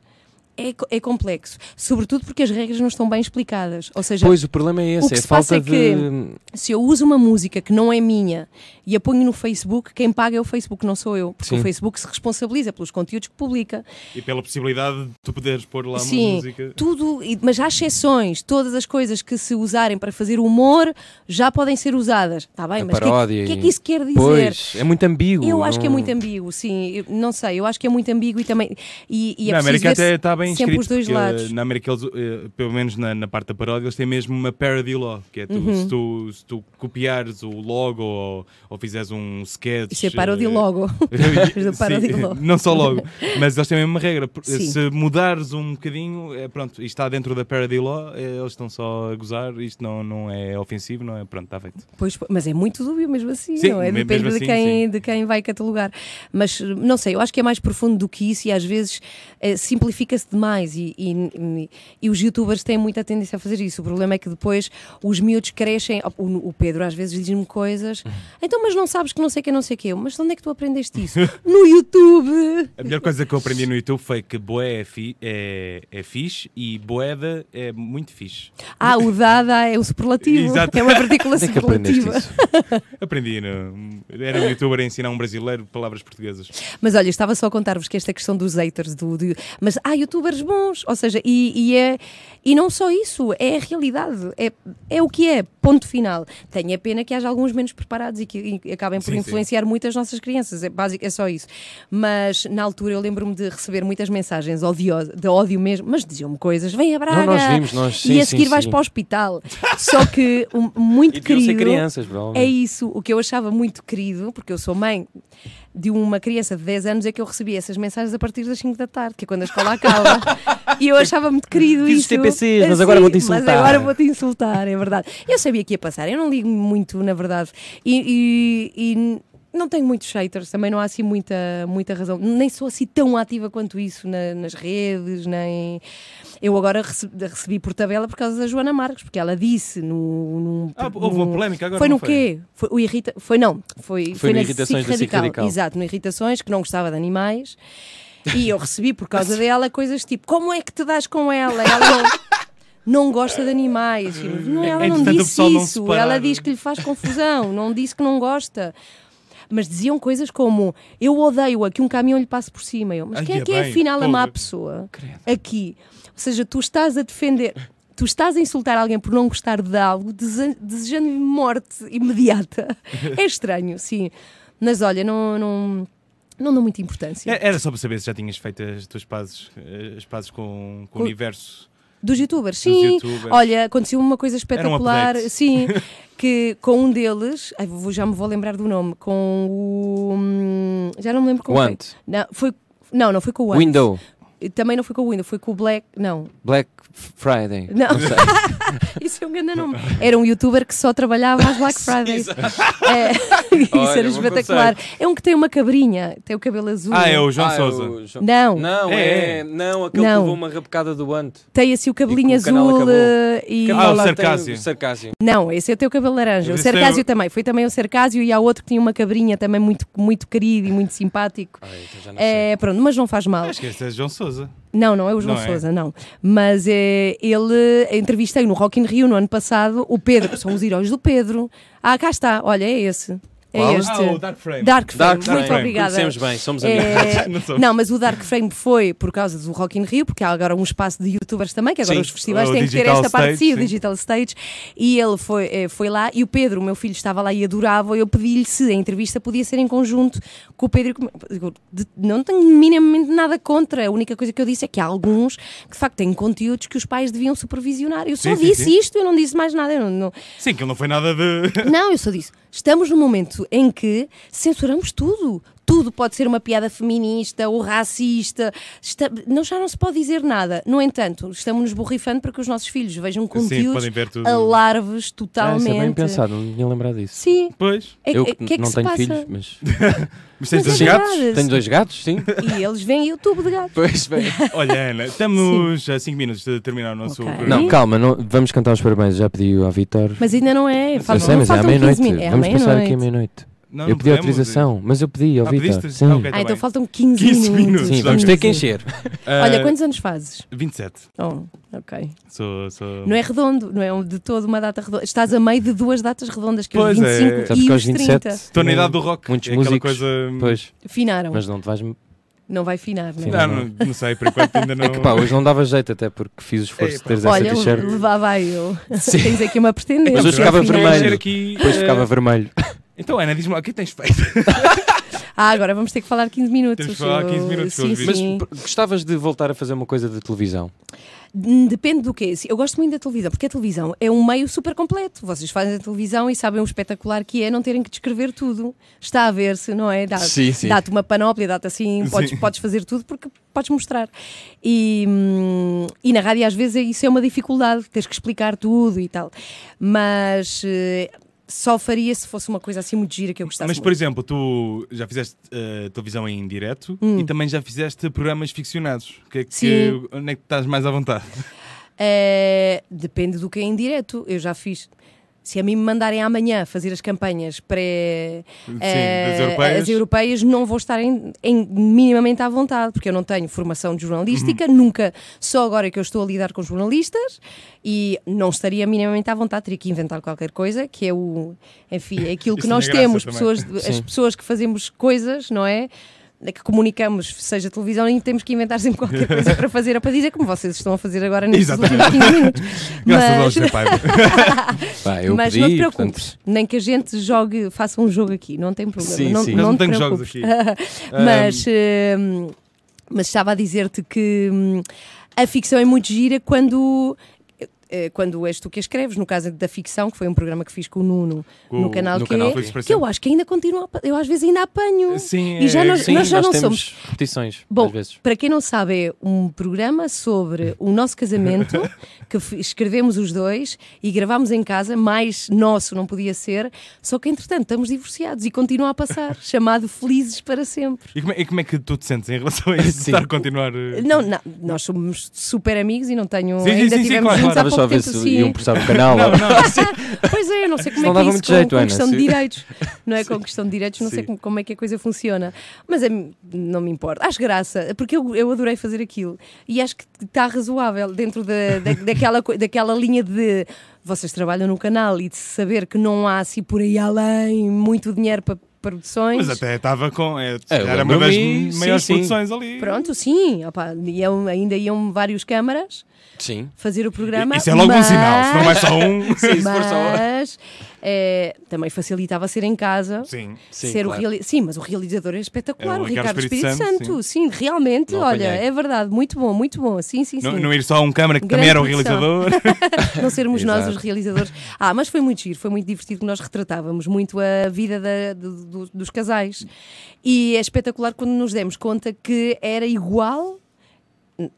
É, é complexo. Sobretudo porque as regras não estão bem explicadas. Ou seja, Pois o problema é O esse, que é a se passa falta é de. se eu uso uma música que não é minha e a ponho no Facebook, quem paga é o Facebook, não sou eu. Porque Sim. o Facebook se responsabiliza pelos conteúdos que publica. E pela possibilidade de tu poderes pôr lá uma Sim, música. tudo, mas há exceções. Todas as coisas que se usarem para fazer humor já podem ser usadas. Está bem, A mas o que, é que- paródia o que é que isso quer dizer? Pois, é muito ambíguo. Eu acho que é não- muito ambíguo, sim. Eu não sei, eu acho que é muito ambíguo e também. E, e é na América ver até está bem bem Sempre escrito. os dois porque, lados. eh, Na América, eles, eh, pelo menos na, na parte da paródia, eles têm mesmo uma parody law, que é tu, Uhum. se, tu, se tu copiares o logo ou, ou fizeres um sketch. Isso é parody eh, logo. parody Sim, law. não só logo, mas eles têm mesmo uma regra. Sim. Se mudares um bocadinho, é, pronto, isto está dentro da parody law, eh, eles estão só a gozar, isto não, não é ofensivo, não é? Pronto, está feito. Pois, mas é muito dúbio mesmo assim, Sim, não é? Depende mesmo de, assim, quem, de quem vai catalogar. Mas não sei, eu acho que é mais profundo do que isso e às vezes eh, simplifica-se demais e, e- e- e os youtubers têm muita tendência a fazer isso. O problema é que depois os miúdos crescem. O, o Pedro às vezes diz-me coisas, então, mas não sabes que não sei que não sei o quê. Mas de onde é que tu aprendeste isso? no YouTube! A melhor coisa que eu aprendi no YouTube foi que boé é, fi, é, é fixe e boeda é muito fixe. Ah, o dada é o superlativo. Exato. É uma partícula é que superlativa. Aprendi, no, era um youtuber a ensinar um brasileiro palavras portuguesas. Mas olha, estava só a contar-vos que esta questão dos haters, do, do- mas há youtubers bons, ou seja, e, e é, e não só isso, é a realidade, é, é o que é, ponto final. Tenho a pena que haja alguns menos preparados e que e acabem por Sim, sim. influenciar muito as nossas crianças, é, básico, é só isso. Mas na altura eu lembro-me de receber muitas mensagens odiosas, de ódio mesmo, mas diziam-me coisas, vem a Braga, Não, nós vimos, nós, e sim, a seguir sim, vais sim. para o hospital. Só que um, muito E ser querido. crianças, É isso, o que eu achava muito querido, porque eu sou mãe de uma criança de 10 anos, é que eu recebia essas mensagens a partir das 5 da tarde, que é quando a escola acaba. e eu achava muito querido Fiz isso. TPCs, mas Assim, agora vou-te Mas insultar. agora vou-te insultar, é verdade. Eu sabia que ia passar, eu não ligo muito, na verdade. E, e- e não tenho muitos haters, também não há assim muita, muita razão. Nem sou assim tão ativa quanto isso na- nas redes, nem. Eu agora recebi, recebi por tabela por causa da Joana Marques, porque ela disse no. num- Ah, houve uma polémica agora. foi não no quê? Foi, o irrita... foi não, foi, Foi no na Irritações SIC da SIC Radical. Exato, no Irritações, que não gostava de animais. E eu recebi por causa dela coisas tipo: como é que te dás com ela? Ela não, não gosta de animais. Não, ela não disse pessoal não se isso. parar. Ela diz que lhe faz confusão, não disse que não gosta. Mas diziam coisas como: eu odeio-a que um caminhão lhe passe por cima. Eu, mas Ai, quem é é que é bem, afinal a má pessoa aqui? Ou seja, tu estás a defender. Tu estás a insultar alguém por não gostar de algo, dese- desejando-lhe morte imediata. É estranho, sim. Mas olha, não, não, não dou muita importância. É- Era só para saber se já tinhas feito as tuas pazes, eh, as pazes com, com o Com- universo Dos youtubers, dos sim. youtubers. Olha, aconteceu uma coisa espetacular, update. sim, que com um deles, ai, vou- já me vou lembrar do nome, com o. hum, Já não me lembro com quem. Want, Não, foi, não, não foi com o Ant. Window, Também não foi com o Window, foi com o Black. Não, Black Friday. Não. isso é um grande nome. Era um youtuber que só trabalhava às Black Fridays. É, isso Olha, era espetacular. É um que tem uma cabrinha, tem o cabelo azul. Ah, é o João Ah, é Souza. Jo- Não, Não, É, é, não, aquele Não. que levou uma rapocada do Want. tem assim o cabelinho E azul eh, e. Ah, o Sarcásio. Sarcásio. Não, esse é o teu cabelo laranja. O é Cercásio o- também. Foi também o Cercásio e há outro que tinha uma cabrinha também muito, muito querido e muito simpático. Ai, então já não sei. É, pronto, mas não faz mal. Acho que este é João Souza. Não, não é o João Não é? Souza, não. Mas é, ele entrevistei no Rock in Rio no ano passado o Pedro, são os heróis do Pedro. Ah, cá está, olha, é esse. É este. Ah, o Dark Frame. Dark Frame, Dark muito Frame. obrigada. Conhecemos bem, somos amigos. É, Não não, mas o Dark Frame foi por causa do Rock in Rio, porque há agora um espaço de youtubers também, que agora Sim, os festivais o têm que ter esta parte Stage, de si, o sim. Digital Stage, e ele foi, eh, foi lá, e o Pedro, o meu filho, estava lá e adorava, eu pedi-lhe se a entrevista podia ser em conjunto com o Pedro. e Não tenho minimamente nada contra, a única coisa que eu disse é que há alguns que de facto têm conteúdos que os pais deviam supervisionar. Eu só Sim, sim, disse sim. isto, eu não disse mais nada. Eu não- não, Sim, que ele não foi nada de. não, eu só disse. Estamos num momento em que censuramos tudo. Tudo pode ser uma piada feminista ou racista. Está- não, já não se pode dizer nada. No entanto, estamos nos borrifando para que os nossos filhos vejam Sim, conteúdos ver tudo. alarves Ah, isso totalmente. é bem pensado, não tinha lembrado disso. Sim. Pois. É- Eu é- que que é que não se tenho passa? filhos, mas Mas tens Mas dois é gatos? verdade. tenho dois gatos, sim. E eles veem YouTube de gato. Pois bem. Olha, Ana, estamos a 5 minutos de terminar o nosso. Ok. programa. Não, calma, não- vamos cantar os parabéns. Já pedi ao Vitor. Mas ainda não é. Eu Eu sei, mas é à faltam 15 meia-noite. É Vamos passar aqui à meia-noite. Não, Eu não pedi podemos. autorização, mas eu pedi ao Ah, Vitor. Sim, Ah, ok. Ah, Tá então bem. faltam 15, 15 minutos. minutos. sim, vamos ter que encher. Ah, Olha, quantos anos fazes? 27. Oh, ok. Sou. sou... Não é redondo, não é de toda uma data redonda. Estás a meio de duas datas redondas, que é os Pois é. 25 Sabes e que os aos 27 30. Estou na idade do rock. Muitos é músicos. coisa. Pois, Finaram. mas não te vais. Não vai finar, não é? Não, não, não sei, por enquanto ainda não. É que pá, hoje não dava jeito, até porque fiz o esforço de teres essa Olha, t-shirt. levava aí eu. Sim. Tens aqui uma pretendente. Mas hoje ficava vermelho. Aqui, Depois eh, ficava vermelho. Então, Ana, diz-me lá, o que tens feito? Ah, agora vamos ter que falar 15 minutos. Temos que falar 15 minutos, Sim, Mas sim. p- gostavas de voltar a fazer uma coisa de televisão? Hum, Depende do quê? Eu gosto muito da televisão, porque a televisão é um meio super completo. Vocês fazem a televisão e sabem o espetacular que é não terem que descrever tudo. Está a ver-se, não é? Dá- Sim, sim. Dá-te uma panóplia, dá-te assim, podes, Sim. podes fazer tudo porque podes mostrar. E, hum, e na rádio às vezes é- isso é uma dificuldade, teres que explicar tudo e tal. Mas eh, só faria se fosse uma coisa assim muito gira que eu gostasse Mas, por muito. exemplo, tu já fizeste eh, televisão em direto Hum. e também já fizeste programas ficcionados. Que é que, onde é que estás mais à vontade? Eh, depende do que é em direto. Eu já fiz. Se a mim me mandarem amanhã fazer as campanhas pré Sim, das europeias. as europeias, não vou estar em, em- minimamente à vontade, porque eu não tenho formação de jornalística, Uhum. nunca, só agora é que eu estou a lidar com jornalistas e não estaria minimamente à vontade, teria que inventar qualquer coisa, que é o, enfim, é aquilo que nós graça temos, também. pessoas, as pessoas que fazemos coisas, não é? Que comunicamos, seja televisão, e temos que inventar sempre qualquer coisa para fazer ou para dizer, como vocês estão a fazer agora nestes últimos Exatamente. 15 minutos. Graças Mas- Paiva. Pá, eu mas pedi, não te portanto, preocupes, nem que a gente jogue, faça um jogo aqui, não tem problema. Sim, não, sim. Não te temos jogos aqui. mas, hum, mas estava a dizer-te que hum, a ficção é muito gira quando. Eh, Quando és tu que escreves, no caso da ficção, que foi um programa que fiz com o Nuno Com- no canal no que canal é, que eu acho que ainda continua, eu às vezes ainda apanho. Sim, E já é- nós- sim, nós já não temos somos- repetições, Bom. Para quem não sabe, é um programa sobre o nosso casamento que escrevemos os dois e gravámos em casa, mais nosso não podia ser, só que entretanto estamos divorciados e continua a passar, chamado Felizes para Sempre. E como, é, e como é que tu te sentes em relação a isso? Sim. Estar a continuar. eh, Não, não, nós somos super amigos e não tenho. Sim, sim, ainda sim, sim, tivemos claro, juntos Estava há só ver se sim. iam prestar o canal. Não, não, Pois é, eu não sei como Não é que é isso muito com, jeito, com Ana, questão de sim. direitos. Não é com questão de direitos, não sei Sim. como, como é que a coisa funciona. Mas é- não me importa. Acho graça, porque eu, eu adorei fazer aquilo. E acho que está razoável dentro da, da- daquela, daquela linha de vocês trabalham no canal e de saber que não há assim por aí além muito dinheiro para produções. Mas até estava com. É, É, era uma das sim, maiores sim. produções ali. Pronto, sim, opa, iam, ainda iam vários câmaras Sim. fazer o programa. Isso é logo um mas- sinal, se não é só um. Sim, se for só- Mas eh, também facilitava ser em casa. Sim. Sim, ser o claro. reali- Sim, mas o realizador é espetacular, É o o Ricardo, Ricardo Espírito, Espírito Santo. Sim. realmente, Não olha, apanhei. é verdade, muito bom, muito bom. Sim, sim, sim. Não, Não, não ir só a um câmara que Grande também era o realizador. sermos nós os realizadores. Ah, mas foi muito giro, foi muito divertido que nós retratávamos muito a vida da- do- do- dos casais. E é espetacular quando nos demos conta que era igual,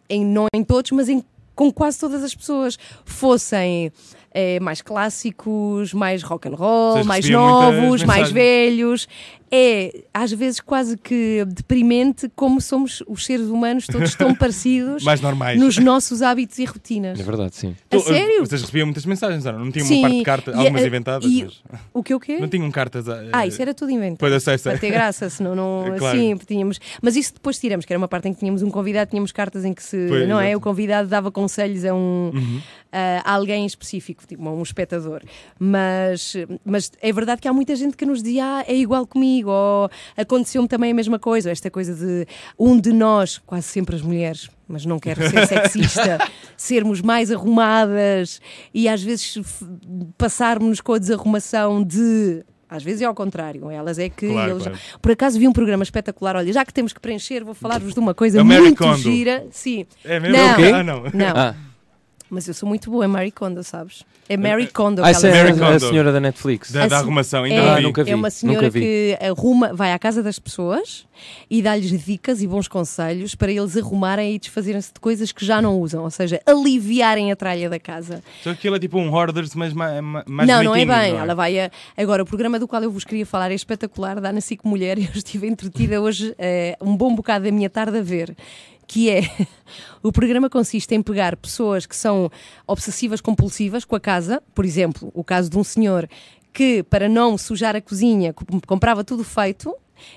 em, não em todos, mas em, com quase todas as pessoas. Fossem eh, mais clássicos, mais rock and roll, Vocês mais novos, mais velhos. É, às vezes, quase que deprimente como somos os seres humanos todos tão parecidos Mais normais. nos nossos hábitos e rotinas. É verdade, sim. A Tu, sério? Vocês recebiam muitas mensagens, não? Não tinham Sim, uma parte de carta, e algumas a- inventadas, e- mas O que o quê? não tinham cartas. a- Ah, isso era tudo inventado. Pois eu sei, sei. Para ter graça, senão não. É claro. Sim, tínhamos. Mas isso depois tiramos, que era uma parte em que tínhamos um convidado, tínhamos cartas em que se. Pois, não é? O convidado dava conselhos a um. Uhum. a alguém específico, tipo a um espectador. Mas, mas é verdade que há muita gente que nos diz, ah, é igual comigo, ou aconteceu-me também a mesma coisa, esta coisa de um de nós, quase sempre as mulheres, mas não quero ser sexista, sermos mais arrumadas e às vezes passarmos com a desarrumação de. Às vezes é ao contrário, elas é que. Claro, eles- claro. Por acaso vi um programa espetacular. Olha, já que temos que preencher, vou falar-vos de uma coisa É muito Kondo. gira. Sim, É mesmo? Não. Ok. Ah, não. não, Ah, mas eu sou muito boa em Mary Kondo, sabes? É Mary Kondo. ah essa ela é Mary a, a Kondo. senhora da Netflix. Da, da arrumação, ainda é, não Ah, vi. nunca vi. é uma senhora nunca vi. que arruma, vai à casa das pessoas e dá-lhes dicas e bons conselhos para eles arrumarem e desfazerem-se de coisas que já não usam, ou seja, aliviarem a tralha da casa. Só que aquilo é tipo um Hoarders, mas mais, não, não é bem. não é? Ela vai a... Agora, o programa do qual eu vos queria falar é espetacular, dá na SIC Mulher e eu estive entretida hoje eh, um bom bocado da minha tarde a ver. Que é o programa consiste em pegar pessoas que são obsessivas compulsivas com a casa, por exemplo, o caso de um senhor que, para não sujar a cozinha, co- comprava tudo feito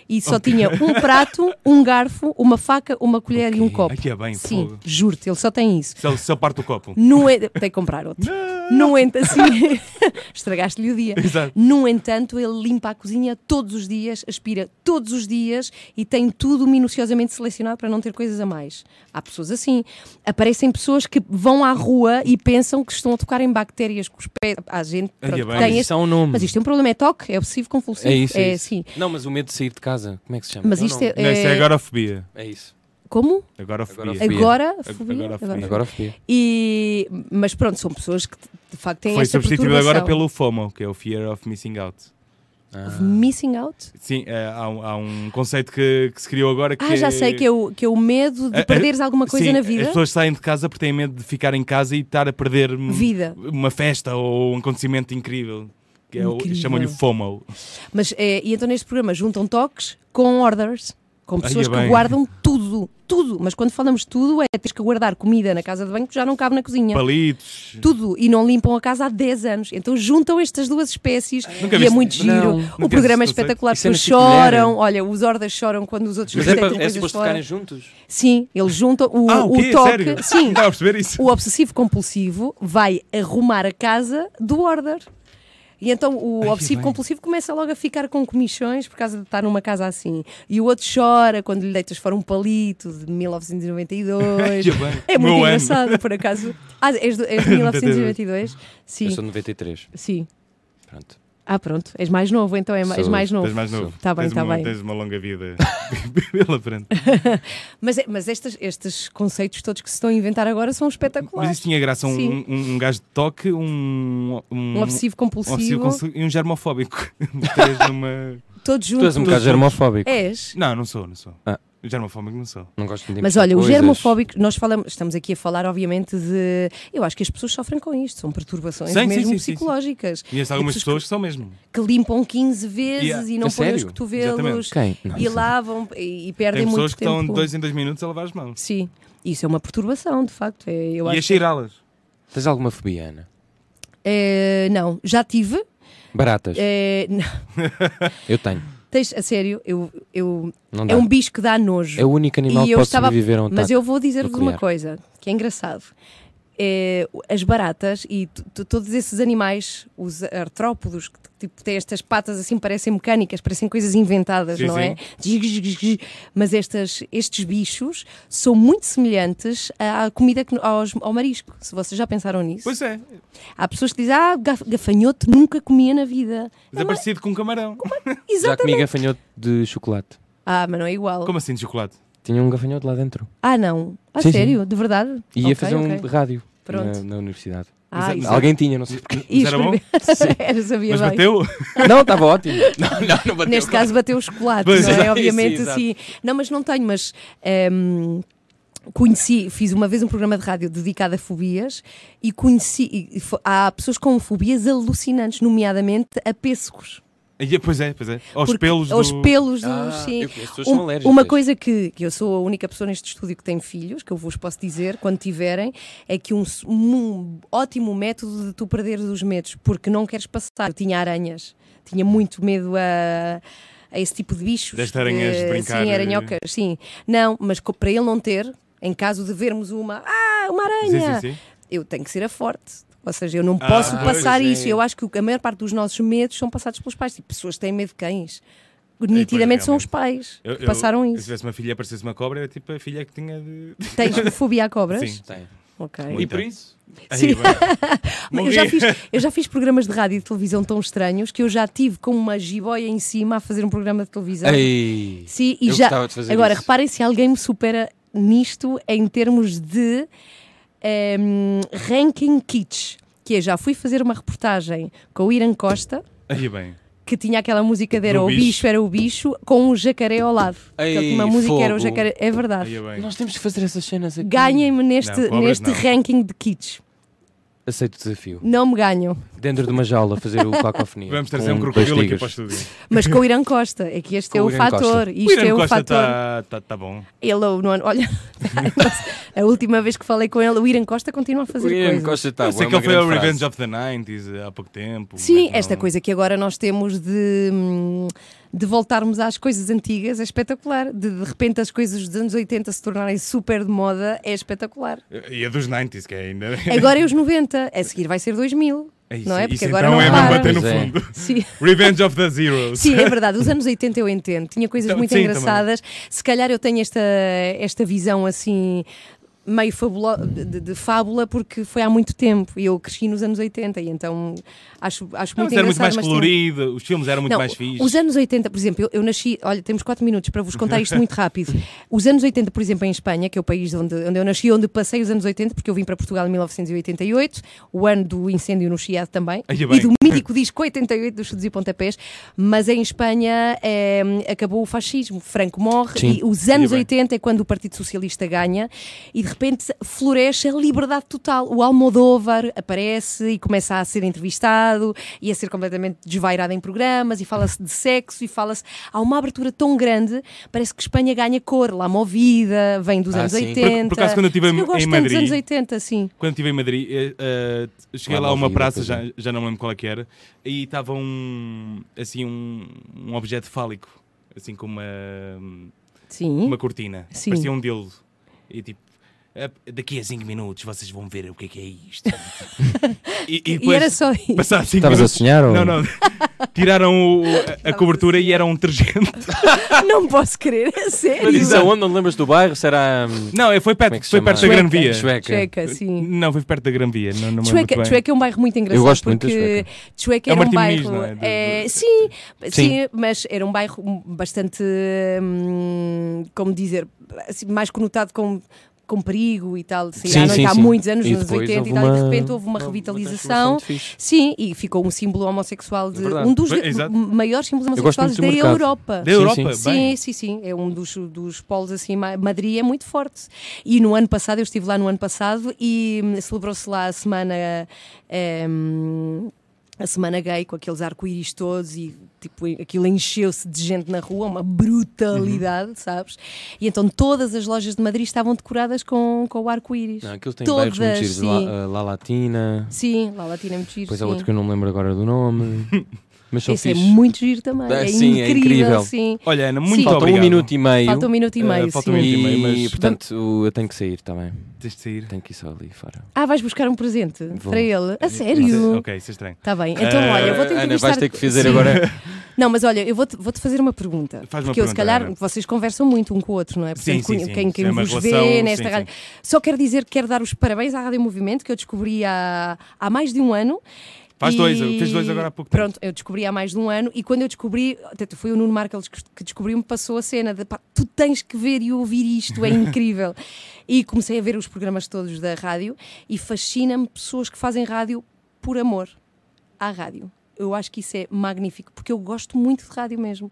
e só tinha um prato, um garfo, uma faca, uma colher e um copo. Aqui é bem, Sim, fogo. juro-te, ele só tem isso. Se ele, se ele parte o copo. No en- Tem que comprar outro. No entanto, assim, estragaste-lhe o dia. Exato. No entanto, ele limpa a cozinha todos os dias, aspira todos os dias e tem tudo minuciosamente selecionado para não ter coisas a mais. Há pessoas assim. Aparecem pessoas que vão à rua e pensam que estão a tocar em bactérias com os pés. Há gente pronto, é que tem isso é um nome. Mas isto tem um problema, é toque, é obsessivo compulsivo. É isso, é, isso. sim. Não, mas o medo de sair de casa. Como é que se chama? Mas Não, isto não. é- Não, isso é agorafobia. É isso. Como? Agorafobia. Agorafobia. Agora, Ag- fobia? agorafobia. Agora. Agora fui. E, mas pronto, são pessoas que de facto têm Foi esta substituído agora pelo FOMO, que é o Fear of Missing Out. Ah. Missing out? Sim, é, há, um, há um conceito que, que se criou agora que Ah, já sei, que é o, que é o medo de É, é, perderes alguma coisa Sim, na As vida. pessoas saem de casa porque têm medo de ficar em casa e estar a perder Vida. uma festa ou um acontecimento incrível. Que é o- chamam-lhe FOMO. Mas, é, e então neste programa juntam toques com orders. Com pessoas é que guardam tudo, tudo. Mas quando falamos de tudo, é tens que guardar comida na casa de banho que já não cabe na cozinha. Palitos. Tudo. E não limpam a casa há 10 anos. Então juntam estas duas espécies Nunca e é viste- muito giro. Não. o programa é espetacular. É Pessoas choram. Olha, os orders choram quando os outros Mas é, para, é coisas suposto fora. ficarem juntos? Sim, eles juntam o, Ah, o o toque. Sério? Sim, Não estava a perceber isso. o obsessivo compulsivo vai arrumar a casa do order. E então o Ai, obsessivo compulsivo começa logo a ficar com comichões por causa de estar numa casa assim. E o outro chora quando lhe deitas fora um palito de 1992. Que bem. É muito meu ano. engraçado, por acaso. Ah, és, do, és de 1992? Sim, Eu sou de 93. sim. Pronto. Ah, pronto. És mais novo, então é mais, és Sou. mais novo. Tens mais novo. Tá bem, tens tá uma, bem. Tens uma longa vida pela frente. Mas, é- mas estes, estes conceitos todos que se estão a inventar agora são espetaculares. Mas isso tinha graça. Um, um, um gajo de toque, um. Um, Um obsessivo compulsivo, um obsessivo compulsivo e um germofóbico. Numa. todos Tu és juntos. um bocado germofóbico. És. Não, não sou, não sou. Ah. Germofóbico não sou. Não gosto de Mas inventar olha, o coisas. germofóbico, nós falamos, estamos aqui a falar, obviamente, de. Eu acho que as pessoas sofrem com isto, são perturbações Sim, mesmo sim, sim, sim. psicológicas. E algumas pessoas pessoas que são mesmo. Que limpam 15 vezes Yeah. e não A põem os sério? cotovelos Exatamente. Quem? Não, e lavam e, e perdem Tem muito pessoas que tempo. estão de dois em dois minutos a lavar as mãos. Sim, isso é uma perturbação, de facto. É, eu e acho a cheirá-las. Tens alguma fobia, Ana? É, não, já tive. Baratas. É, não, Eu tenho. Tens, a sério, eu, eu, é um bicho que dá nojo. É o único animal E que pode estava- sobreviver a um Mas eu vou dizer-vos uma coisa que é engraçado. É, as baratas e todos esses animais, os artrópodos, que tipo, têm estas patas assim, parecem mecânicas, parecem coisas inventadas, Sim, não é? Mas estas, estes bichos são muito semelhantes à comida que, aos, ao marisco, se vocês já pensaram nisso. Pois é. Há pessoas que dizem, ah, gaf- gafanhoto nunca comia na vida. Mas é parecido com um camarão. Já Exatamente. comi gafanhoto de chocolate. Ah, mas não é igual. Como assim de chocolate? Tinha um gafanhoto lá dentro. Ah, não. A Sim, sim. sério? De verdade? E ia Ok, fazer ok. um rádio na, na universidade. Ah, Mas é- isso. Alguém tinha, não sei porquê. Mas era bom? Era, sabia Mas bem. bateu? Não, estava ótimo. Não, não, não bateu. Neste caso bateu o chocolate, Pois, não é? Obviamente sim, exato. assim. Não, mas não tenho, mas ehm, conheci, fiz uma vez um programa de rádio dedicado a fobias e conheci. e há pessoas com fobias alucinantes, nomeadamente a pêssegos. E, pois é, pois é. Aos Porque- pelos do... aos pelos dos. Ah, sim. eu- as pessoas Um- são alérgicas. uma coisa que, que eu sou a única pessoa neste estúdio que tem filhos, que eu vos posso dizer, quando tiverem, é que um, um ótimo método de tu perderes os medos, porque não queres passar. Eu tinha aranhas, tinha muito medo a, a esse tipo de bichos. Deste aranhas de brincar, Sim, eh. aranhocas, sim. Não, mas para ele não ter, em caso de vermos uma, ah, uma Sim, aranha, sim, sim. eu tenho que ser a forte. Ou seja, eu não Ah, posso pois passar é. isso. Eu acho que a maior parte dos nossos medos são passados pelos pais. Tipo, pessoas que têm medo de cães. pois, Nitidamente são os pais Eu- que eu- passaram Se isso. tivesse uma filha e aparecesse uma cobra, era tipo a filha que tinha de. Tens fobia a cobras? Sim. Tem. Ok. Muito. E por isso? Sim. eu, já fiz, eu já fiz programas de rádio e de televisão tão estranhos que eu já tive com uma jiboia em cima a fazer um programa de televisão. Ei, Sim, e eu já. gostava de fazer Agora, isso. reparem se alguém me supera nisto em termos de ehm, ranking kitsch. Que é, já fui fazer uma reportagem com o Irã Costa, Aí bem. que tinha aquela música de era o bicho. bicho, era o bicho, com um jacaré ao lado. Ei, uma música que era o fogo. jacaré. É verdade. Nós temos que fazer essas cenas aqui. Ganhem-me neste, Não, neste não. ranking de kitsch. Aceito o desafio. Não me ganham. Dentro de uma jaula, fazer o cacofonia. Vamos trazer um crocodilo aqui para o estúdio. Mas com o Irã Costa, é que este Com é o o Irã fator. Costa. O Isto Irã é o Costa fator. está tá, tá bom. Ele, não, olha, a última vez que falei com ele, o Irã Costa continua a fazer O Ian coisas. Costa está Eu sei é que uma ele foi ao Revenge of the 90s há pouco tempo. Sim, mas esta não- coisa que agora nós temos de, hum, de voltarmos às coisas antigas é espetacular. De, de repente as coisas dos anos 80 se tornarem super de moda é espetacular. E a dos 90s, que é ainda. Agora é os 90, a seguir vai ser 2000. É isso, não é? isso Porque agora então não é para. mesmo bater no é. fundo. Sim. Revenge of the Zeros. Sim, é verdade. Os anos 80 eu entendo. Tinha coisas Então, muito sim, engraçadas. Se calhar eu tenho esta, esta visão assim meio fabulo- de, de fábula porque foi há muito tempo e eu cresci nos anos 80 e então acho, acho Não, muito mas era muito mais mas colorido, os filmes eram muito não, mais fixes. Os anos 80, por exemplo, eu, eu nasci. Olha, temos 4 minutos para vos contar isto muito rápido. Os anos 80, por exemplo, em Espanha, que é o país onde, onde eu nasci, onde passei os anos 80, porque eu vim para Portugal em 1988, o ano do incêndio no Chiado também, e do mítico disco 88 dos Chutes e Pontapés. Mas em Espanha eh, acabou o fascismo. Franco morre Sim. e os anos bem. 80 é quando o Partido Socialista ganha e de repente floresce a liberdade total. O Almodóvar aparece e começa a ser entrevistado e a ser completamente desvairado em programas e fala-se de sexo e fala-se. Há uma abertura tão grande, parece que Espanha ganha cor. La Movida vem dos Ah, anos sim. 80. Por- por acaso, quando eu estive em- eu gosto em tanto dos Madrid- anos 80, sim. Quando estive em Madrid, eh, cheguei Lá lá a uma praça, pois já, é. já não me lembro qual é que era, e estava um, assim, um, um objeto fálico, assim com uma, Sim. uma cortina. Sim. Parecia um dildo. E tipo, "Ah, daqui a 5 minutos vocês vão ver o que é que é isto. e, e E depois, era só isso. passado 5 Estavas a sonhar? Ou... Não, não. Tiraram o- a, a cobertura e era um detergente. Não posso crer, é sério. Mas isso aonde? Não te lembras do bairro? Será. hum, Não, é- foi perto, é foi perto da Gran Chueca. Via. Chueca. Chueca, sim. Não, foi perto da Gran Via. Não, não Chueca, bem. Chueca é um bairro muito engraçado. gosto muito da porque Chueca É era um Martim bairro. Muniz, não é? É, sim, sim, Sim. mas era um bairro bastante. hum, como dizer, assim, mais conotado com. Com perigo e tal, sair Sim, à noite sim, há sim. muitos anos, E nos anos depois 80 e tal, e de uma- repente houve uma, uma- uma revitalização. fixe. Sim, e ficou um símbolo homossexual de. É verdade. um dos exato. maiores símbolos homossexuais da mercado. Europa. Da Sim, Europa, sim. bem. Sim, sim. É um dos, dos polos assim. Ma- Madrid é muito forte. E no ano passado, eu estive lá no ano passado e hum, celebrou-se lá a semana. hum, a semana gay com aqueles arco-íris todos e tipo aquilo encheu-se de gente na rua, uma brutalidade, Uhum. sabes? E então todas as lojas de Madrid estavam decoradas com, com o arco-íris. Não, aquilo tem Todas, bairros muito giros. La, La Latina. Sim, lá Latina é muito giro. Depois há outro que eu não me lembro agora do nome. Mas são Esse é fixe. muito giro também. Ah, É, sim, é incrível, incrível. sim. Olha, Ana, muito Sim. Falta obrigado. um minuto e meio. Falta um minuto e Eh, meio. falta sim. um minuto e E, meio, mas- portanto, eu tenho que sair também. Tens de sair. Tenho que ir só ali fora. Ah, vais buscar um presente Vou. para ele? A Isso é- sério? Ok, isso é estranho. Está bem. Então, Eh, olha, eu vou-te Ana, entrevistar. vais ter que fazer Sim. agora. Não, mas olha, eu vou-te vou-te fazer uma pergunta. Faz uma porque eu, se pergunta, calhar, Ana. vocês conversam muito um com o outro, não é? Sim, sim, sim. quem, quem É vos relação, vê nesta sim, rádio. Só quero dizer que quero dar os parabéns à Rádio Movimento, que eu descobri há, há mais de um ano. Faz E- dois, fez dois agora há pouco tempo. Pronto, eu descobri há mais de um ano e quando eu descobri, até foi o Nuno Marques que descobriu-me, passou a cena de pá, tu tens que ver e ouvir isto, é incrível. e comecei a ver os programas todos da rádio e fascina-me pessoas que fazem rádio por amor à rádio. Eu acho que isso é magnífico, porque eu gosto muito de rádio mesmo.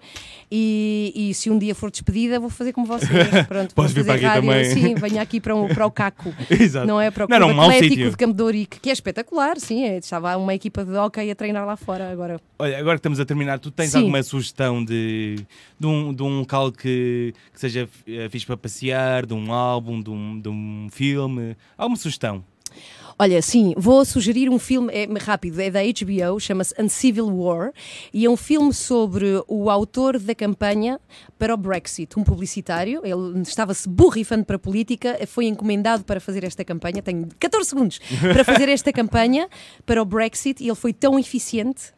E, e se um dia for despedida, vou fazer como vocês. Pronto, Podes vir para aqui rádio. também. Sim, venho aqui para, o para o Caco. Exato. Não é para o Não Clube um mau Atlético de Campo de Ourique, que é espetacular, sim. É, estava uma equipa de hockey a treinar lá fora agora. Olha, agora que estamos a terminar, tu tens Sim. alguma sugestão de, de, um, de um local que, que seja eh, fixe para passear, de um álbum, de um, de um filme? Alguma sugestão? Olha, sim, vou sugerir um filme é, rápido, é da HBO, chama-se Uncivil War, e é um filme sobre o autor da campanha para o Brexit, um publicitário. Ele estava-se borrifando para a política, foi encomendado para fazer esta campanha, tenho 14 segundos para fazer esta campanha para o Brexit, e ele foi tão eficiente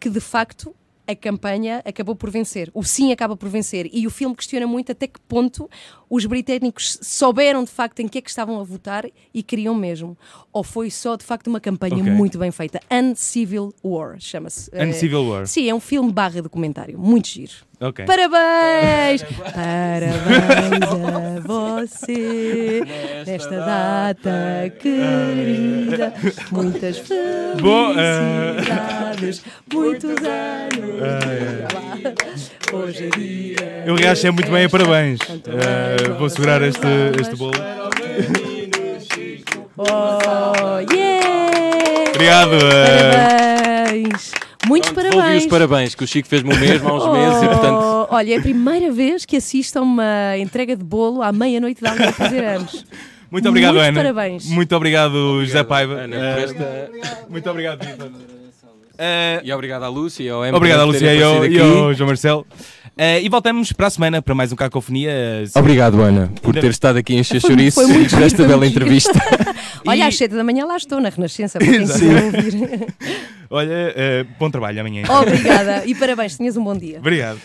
que de facto a campanha acabou por vencer. O sim acaba por vencer. E o filme questiona muito até que ponto os britânicos souberam de facto em que é que estavam a votar e queriam mesmo. Ou foi só de facto uma campanha Ok. muito bem feita. Uncivil War chama-se. Eh, Uncivil War. Sim, é um filme barra documentário. Muito giro. Ok. Parabéns! Parabéns a você nesta data querida. Muitas eh, felicidades, muitos anos. Hoje é dia. Eu reacho muito bem, parabéns. Mais vou segurar este, este bolo. Oh, yeah! Obrigado. eh, Parabéns! Muitos Ouvi parabéns! os parabéns, que o Chico fez-me o mesmo há uns meses e portanto. Oh, Olha, é a primeira vez que assisto a uma entrega de bolo à meia-noite de alguém a fazer anos. muito obrigado, Muitos Ana. parabéns. Muito obrigado, José Paiva. Ana, por esta- Muito obrigado, Vitor. Eh, E obrigado à Lúcia e ao Em Obrigado, Lucia terem e ao, e ao João Marcelo. Uh, e voltamos para a semana para mais um Cacofonia. Obrigado, Ana, por ter estado aqui em encher chouriços e por esta bela entrevista. Olha, e... às 7 da manhã lá estou, na Renascença, para quem ouvir. Olha, uh, bom trabalho amanhã. Obrigada e parabéns, Tenhas um bom dia. Obrigado.